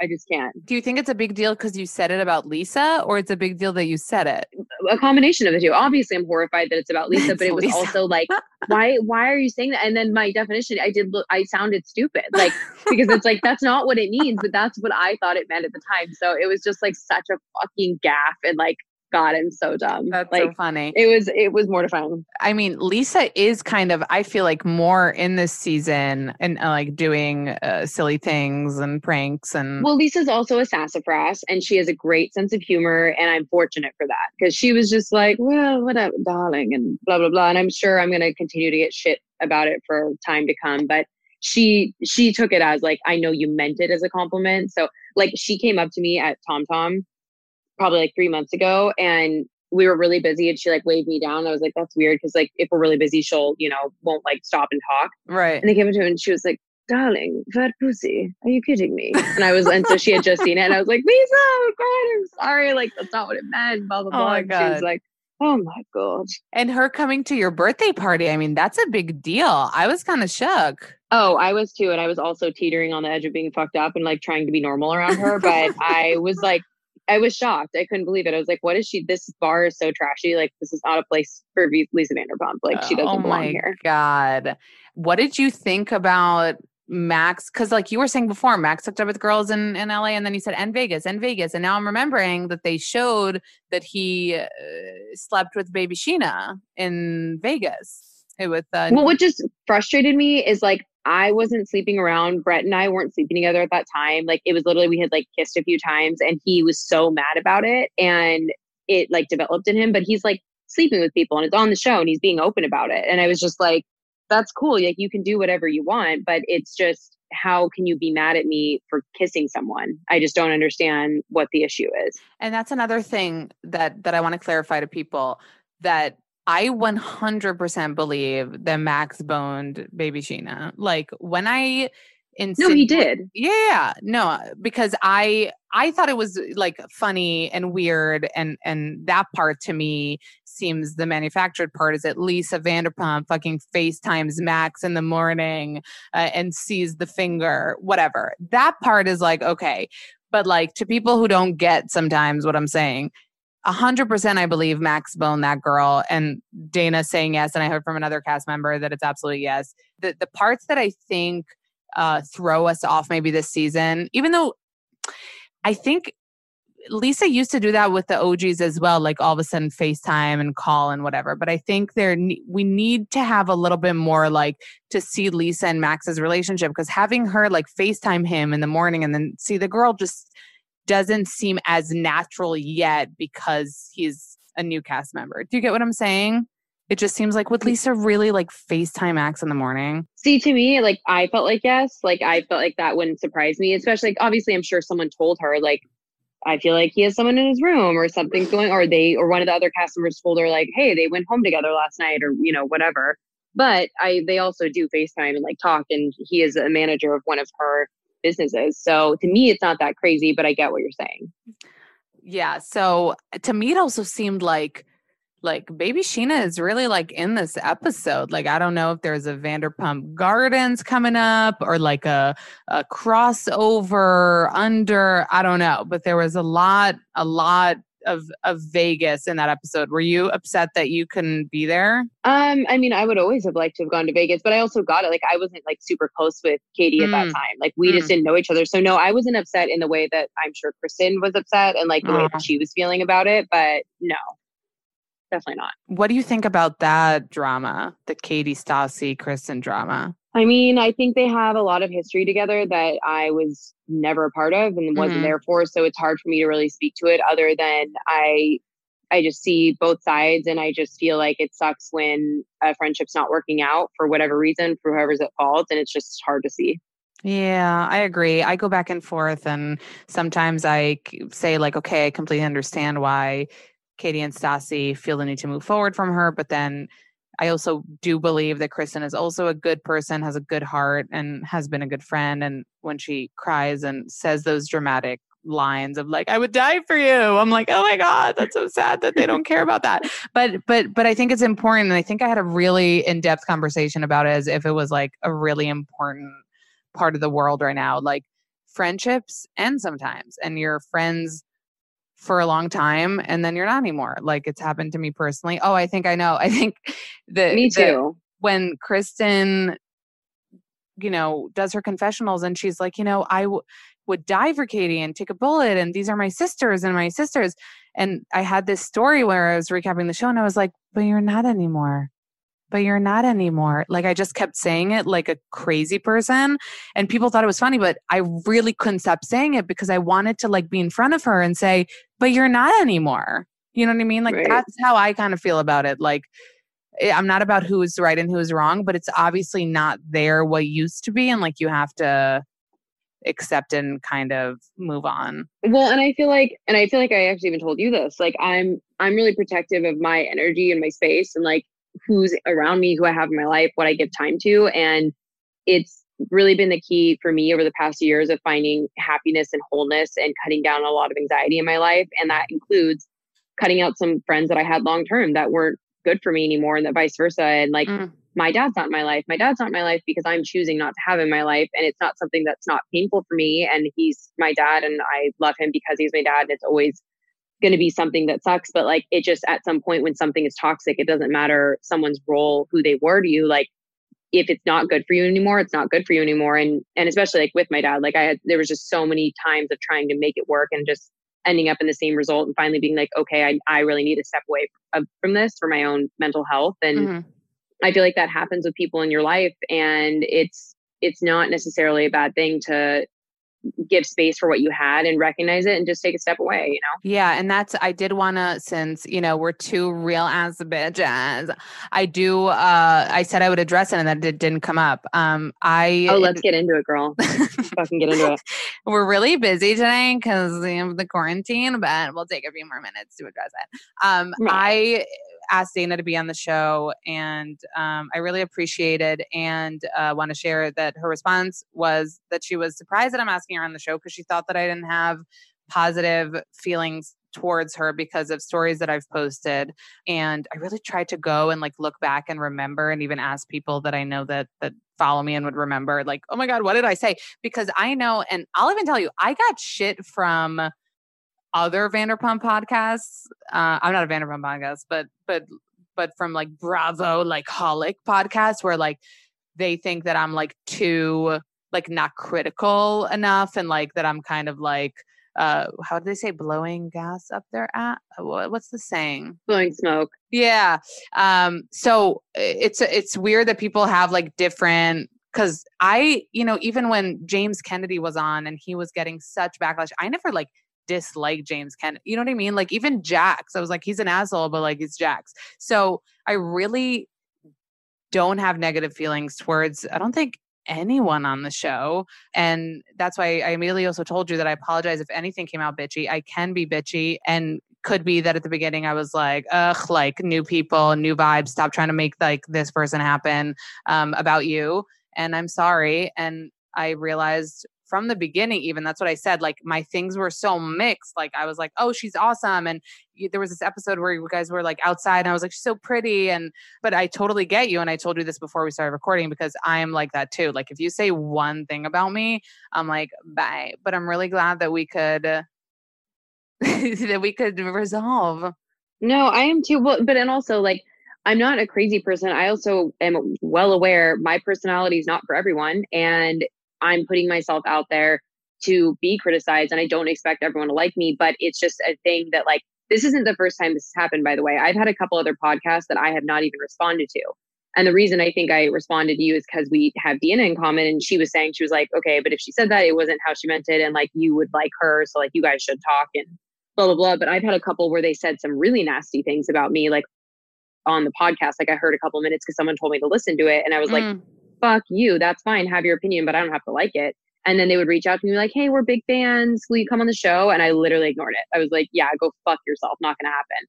I, just can't. Do you think it's a big deal because you said it about Lisa, or it's a big deal that you said it? a combination of the two. Obviously, I'm horrified that it's about [laughs] Lisa, but it was Lisa. also like, [laughs] why? Why are you saying that? And then my definition, I did look, I sounded stupid, [laughs] like because it's like that's not what it means, but that's what I thought it meant at the time. So it was just like such a fucking gaff, and like, God, I'm so dumb. That's like so funny. it was, it was mortifying. I mean, Lisa is kind of, I feel like more in this season and uh, like doing uh, silly things and pranks and Well, Lisa's also a sassafras, and she has a great sense of humor, and I'm fortunate for that because she was just like, "Well, what whatever, darling," and blah blah blah. And I'm sure I'm going to continue to get shit about it for time to come, but she she took it as like, "I know you meant it as a compliment." So, like, she came up to me at TomTom probably like three months ago, and we were really busy, and she like waved me down. I was like, "That's weird," because like if we're really busy, she'll you know won't like stop and talk. right. And they came up to her and she was like, darling, fat pussy, are you kidding me? And I was, and so she had just seen it and I was like, Lisa, oh God, I'm sorry. Like, that's not what it meant, blah, blah, Oh blah. my and she was like, oh my God. And her coming to your birthday party, I mean, that's a big deal. I was kind of shook. Oh, I was too. And I was also teetering on the edge of being fucked up and like trying to be normal around her. But I was like, I was shocked. I couldn't believe it. I was like, what is she? This bar is so trashy. Like, this is not a place for Lisa Vanderpump. Like, she doesn't oh belong here. Oh, God. What did you think about Max? Because, like you were saying before, Max hooked up with girls in, in LA and then he said, and Vegas, and Vegas. And now I'm remembering that they showed that he uh, slept with baby Scheana in Vegas. eh, With uh, Well, what just frustrated me is like I wasn't sleeping around. Brett and I weren't sleeping together at that time. Like it was literally we had like kissed a few times, and he was so mad about it, and it like developed in him. But he's like sleeping with people, and it's on the show, and he's being open about it. And I was just like, that's cool. Like you can do whatever you want, but it's just how can you be mad at me for kissing someone? I just don't understand what the issue is. And that's another thing that that I want to clarify to people that I 100% believe that Max boned baby Scheana. Like when I in No, he did. Yeah, no, because I I thought it was like funny and weird, and and that part to me seems the manufactured part is at Lisa Vanderpump fucking FaceTimes Max in the morning uh, and sees the finger, whatever. That part is like okay, but like to people who don't get sometimes what I'm saying. A hundred percent, I believe Max bone that girl, and Dayna saying yes, and I heard from another cast member that it's absolutely yes. The the parts that I think uh, throw us off maybe this season, even though I think Lisa used to do that with the OGs as well, like all of a sudden FaceTime and call and whatever. But I think there we need to have a little bit more like to see Lisa and Max's relationship because having her like FaceTime him in the morning and then see the girl just doesn't seem as natural yet because he's a new cast member. Do you get what I'm saying? It just seems like would mm. Lisa really like FaceTime Max in the morning? See, to me, like I felt like yes, like I felt like that wouldn't surprise me. Especially, like, obviously, I'm sure someone told her, like, I feel like he has someone in his room, or something's going, or they, or one of the other cast members told her, like, hey, they went home together last night, or you know, whatever. But I, they also do FaceTime and like talk, and he is a manager of one of her businesses. So to me, it's not that crazy, but I get what you're saying. Yeah. So to me, it also seemed like like baby Scheana is really like in this episode. Like I don't know if there's a Vanderpump Gardens coming up or like a a crossover under. I don't know, but there was a lot, a lot of of Vegas in that episode. Were you upset that you couldn't be there? Um, I mean, I would always have liked to have gone to Vegas, but I also got it. Like, I wasn't like super close with Katie at that Mm. time. Like, we just didn't know each other. So, no, I wasn't upset in the way that I'm sure Kristen was upset and like the way that she was feeling about it. But no, definitely not. What do you think about that drama, the Katie Stassi Kristen drama? I mean, I think they have a lot of history together that I was never a part of and wasn't Mhm. there for. So it's hard for me to really speak to it other than I I just see both sides and I just feel like it sucks when a friendship's not working out for whatever reason, for whoever's at fault. And it's just hard to see. Yeah, I agree. I go back and forth, and sometimes I say, like, okay, I completely understand why Katie and Stassi feel the need to move forward from her. But then I also do believe that Kristen is also a good person, has a good heart, and has been a good friend. And when she cries and says those dramatic lines of like i would die for you i'm like oh my god that's so sad that they don't care about that [laughs] but but but i think it's important and i think i had a really in-depth conversation about it as if it was like a really important part of the world right now like friendships end sometimes and you're friends for a long time and then you're not anymore. Like it's happened to me personally. Oh i think i know. [laughs] I think that Me too. when kristen you know does her confessionals and she's like you know I w- would die for katie and take a bullet and these are my sisters and my sisters. And i had this story where i was recapping the show and i was like but you're not anymore but you're not anymore. Like I just kept saying it like a crazy person and people thought it was funny, but I really couldn't stop saying it because I wanted to like be in front of her and say, but you're not anymore. You know what I mean? Like Right. that's how I kind of feel about it. Like eh, I'm not about who's right and who's wrong, but it's obviously not there what used to be. And like you have to accept and kind of move on. Well, and I feel like, and I feel like I actually even told you this. Like, I'm, I'm really protective of my energy and my space, and like who's around me, who I have in my life, what I give time to, and it's really been the key for me over the past years of finding happiness and wholeness and cutting down a lot of anxiety in my life, and that includes cutting out some friends that I had long term that weren't good for me anymore, and that vice versa, and like Mm. my dad's not in my life. My dad's not in my life because I'm choosing not to have him in my life. And it's not something that's not painful for me. And he's my dad and I love him because he's my dad. And it's always going to be something that sucks. But like it just at some point when something is toxic, it doesn't matter someone's role, who they were to you. Like if it's not good for you anymore, it's not good for you anymore. And and especially like with my dad, like I had there was just so many times of trying to make it work and just ending up in the same result and finally being like, okay, I, I really need to step away from, from this for my own mental health. And Mhm. I feel like that happens with people in your life and it's it's not necessarily a bad thing to give space for what you had and recognize it and just take a step away, you know? Yeah, and that's I did want to since you know we're two real ass bitches. I do. uh I said I would address it, and that it didn't come up. Um, I Oh, let's get into it, girl. Fucking get into it. [laughs] we're really busy today because of the quarantine, but we'll take a few more minutes to address it. Um, Right. I asked Dayna to be on the show, and um, I really appreciated and uh, want to share that her response was that she was surprised that I'm asking her on the show because she thought that I didn't have positive feelings towards her because of stories that I've posted and I really tried to go and like look back and remember and even ask people that I know that that follow me and would remember like oh my god what did I say? Because I know and I'll even tell you I got shit from other Vanderpump podcasts uh I'm not a Vanderpump podcast but but but from like Bravo like Holic podcast where like they think that I'm like too like not critical enough and like that I'm kind of like uh how do they say blowing gas up their at what's the saying Blowing smoke. yeah um so it's it's weird that people have like different because i you know even when james kennedy was on and he was getting such backlash i never like disliked james kennedy you know what i mean like even jax i was like he's an asshole but like he's jax so i really don't have negative feelings towards i don't think anyone on the show and that's why i immediately also told you that i apologize if anything came out bitchy i can be bitchy and could be that at the beginning I was like, ugh, like new people, new vibes. Stop trying to make like this person happen um, about you. And I'm sorry. And I realized from the beginning, even that's what I said. Like my things were so mixed. Like I was like, oh, she's awesome. And you, there was this episode where you guys were like outside, and I was like, she's so pretty. And but I totally get you. And I told you this before we started recording because I'm like that too. Like if you say one thing about me, I'm like, bye. But I'm really glad that we could. uh, [laughs] that we could resolve. No, I am too. Well, but and also like I'm not a crazy person. I also am well aware my personality is not for everyone, and I'm putting myself out there to be criticized, and I don't expect everyone to like me. But it's just a thing that like this isn't the first time this has happened, by the way. I've had a couple other podcasts that I have not even responded to. And the reason I think I responded to you is because we have Deanna in common. And she was saying, she was like, okay, but if she said that, it wasn't how she meant it. And like, you would like her. So like, you guys should talk and blah, blah, blah. But I've had a couple where they said some really nasty things about me, like on the podcast. Like I heard a couple minutes because someone told me to listen to it. And I was mm. like, fuck you. That's fine. Have your opinion, but I don't have to like it. And then they would reach out to me like, hey, we're big fans. Will you come on the show? And I literally ignored it. I was like, yeah, go fuck yourself. Not going to happen.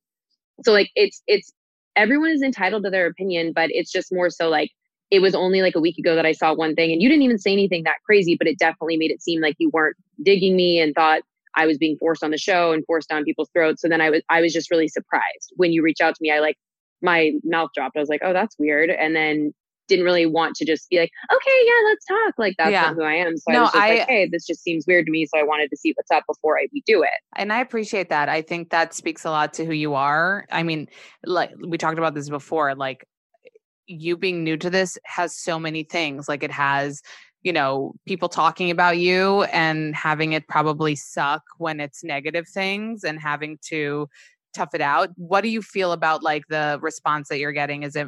So like, it's, it's, everyone is entitled to their opinion, but it's just more so like, it was only like a week ago that I saw one thing and you didn't even say anything that crazy, but it definitely made it seem like you weren't digging me and thought I was being forced on the show and forced down people's throats. So then I was, I was just really surprised when you reached out to me. I like, my mouth dropped. I was like, oh, that's weird. And then didn't really want to just be like, okay, yeah, let's talk. Like that's yeah. not who I am. So no, I was just I, like, hey, this just seems weird to me. So I wanted to see what's up before I do it. And I appreciate that. I think that speaks a lot to who you are. I mean, like we talked about this before, like you being new to this has so many things. Like it has you know people talking about you and having it probably suck when it's negative things and having to tough it out what do you feel about like the response that you're getting is it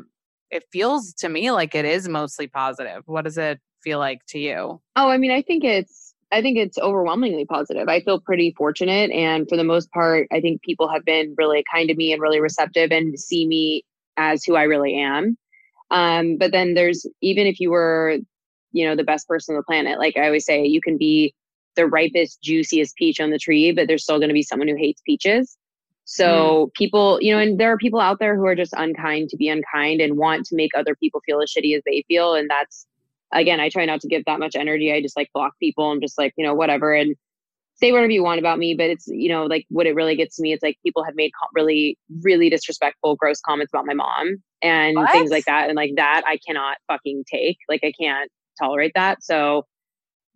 it feels to me like it is mostly positive. What does it feel like to you? Oh, I mean, I think it's I think it's overwhelmingly positive. I feel pretty fortunate and for the most part, I think people have been really kind to me and really receptive and see me as who I really am. Um, but then there's even if you were, you know, the best person on the planet, like I always say, you can be the ripest, juiciest peach on the tree, but there's still going to be someone who hates peaches. So mm. people, you know, and there are people out there who are just unkind to be unkind and want to make other people feel as shitty as they feel. And that's, again, I try not to give that much energy. I just like block people and just like, you know, whatever. And say whatever you want about me. But it's, you know, like what it really gets to me, it's like people have made really, really disrespectful, gross comments about my mom and what? things like that. And like that, I cannot fucking take. Like, I can't tolerate that. So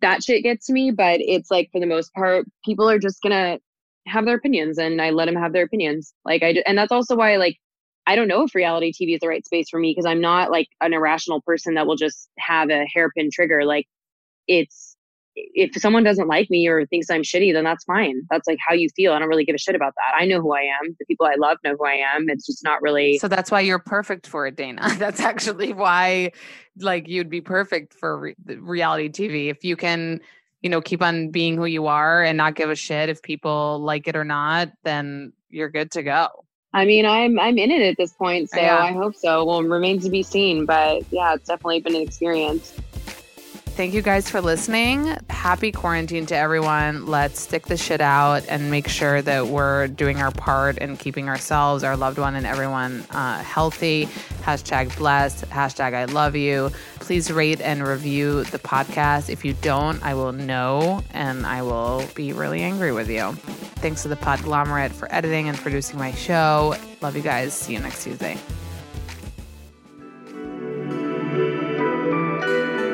that shit gets to me. But it's like, for the most part, people are just gonna, have their opinions and I let them have their opinions. Like I, and that's also why like, I don't know if reality TV is the right space for me because I'm not like an irrational person that will just have a hairpin trigger. Like it's, if someone doesn't like me or thinks I'm shitty, then that's fine. That's like how you feel. I don't really give a shit about that. I know who I am. The people I love know who I am. It's just not really. So that's why you're perfect for it, Dayna. [laughs] That's actually why, like, you'd be perfect for re- reality TV if you can you know, keep on being who you are and not give a shit if people like it or not, then you're good to go. I mean, I'm I'm in it at this point, so yeah. I hope so. Well, remains to be seen, but yeah, it's definitely been an experience. Thank you guys for listening. Happy quarantine to everyone. Let's stick the shit out and make sure that we're doing our part and keeping ourselves, our loved one, and everyone uh, healthy. Hashtag blessed. Hashtag I love you. Please rate and review the podcast. If you don't, I will know and I will be really angry with you. Thanks to the Podglomerate for editing and producing my show. Love you guys. See you next Tuesday.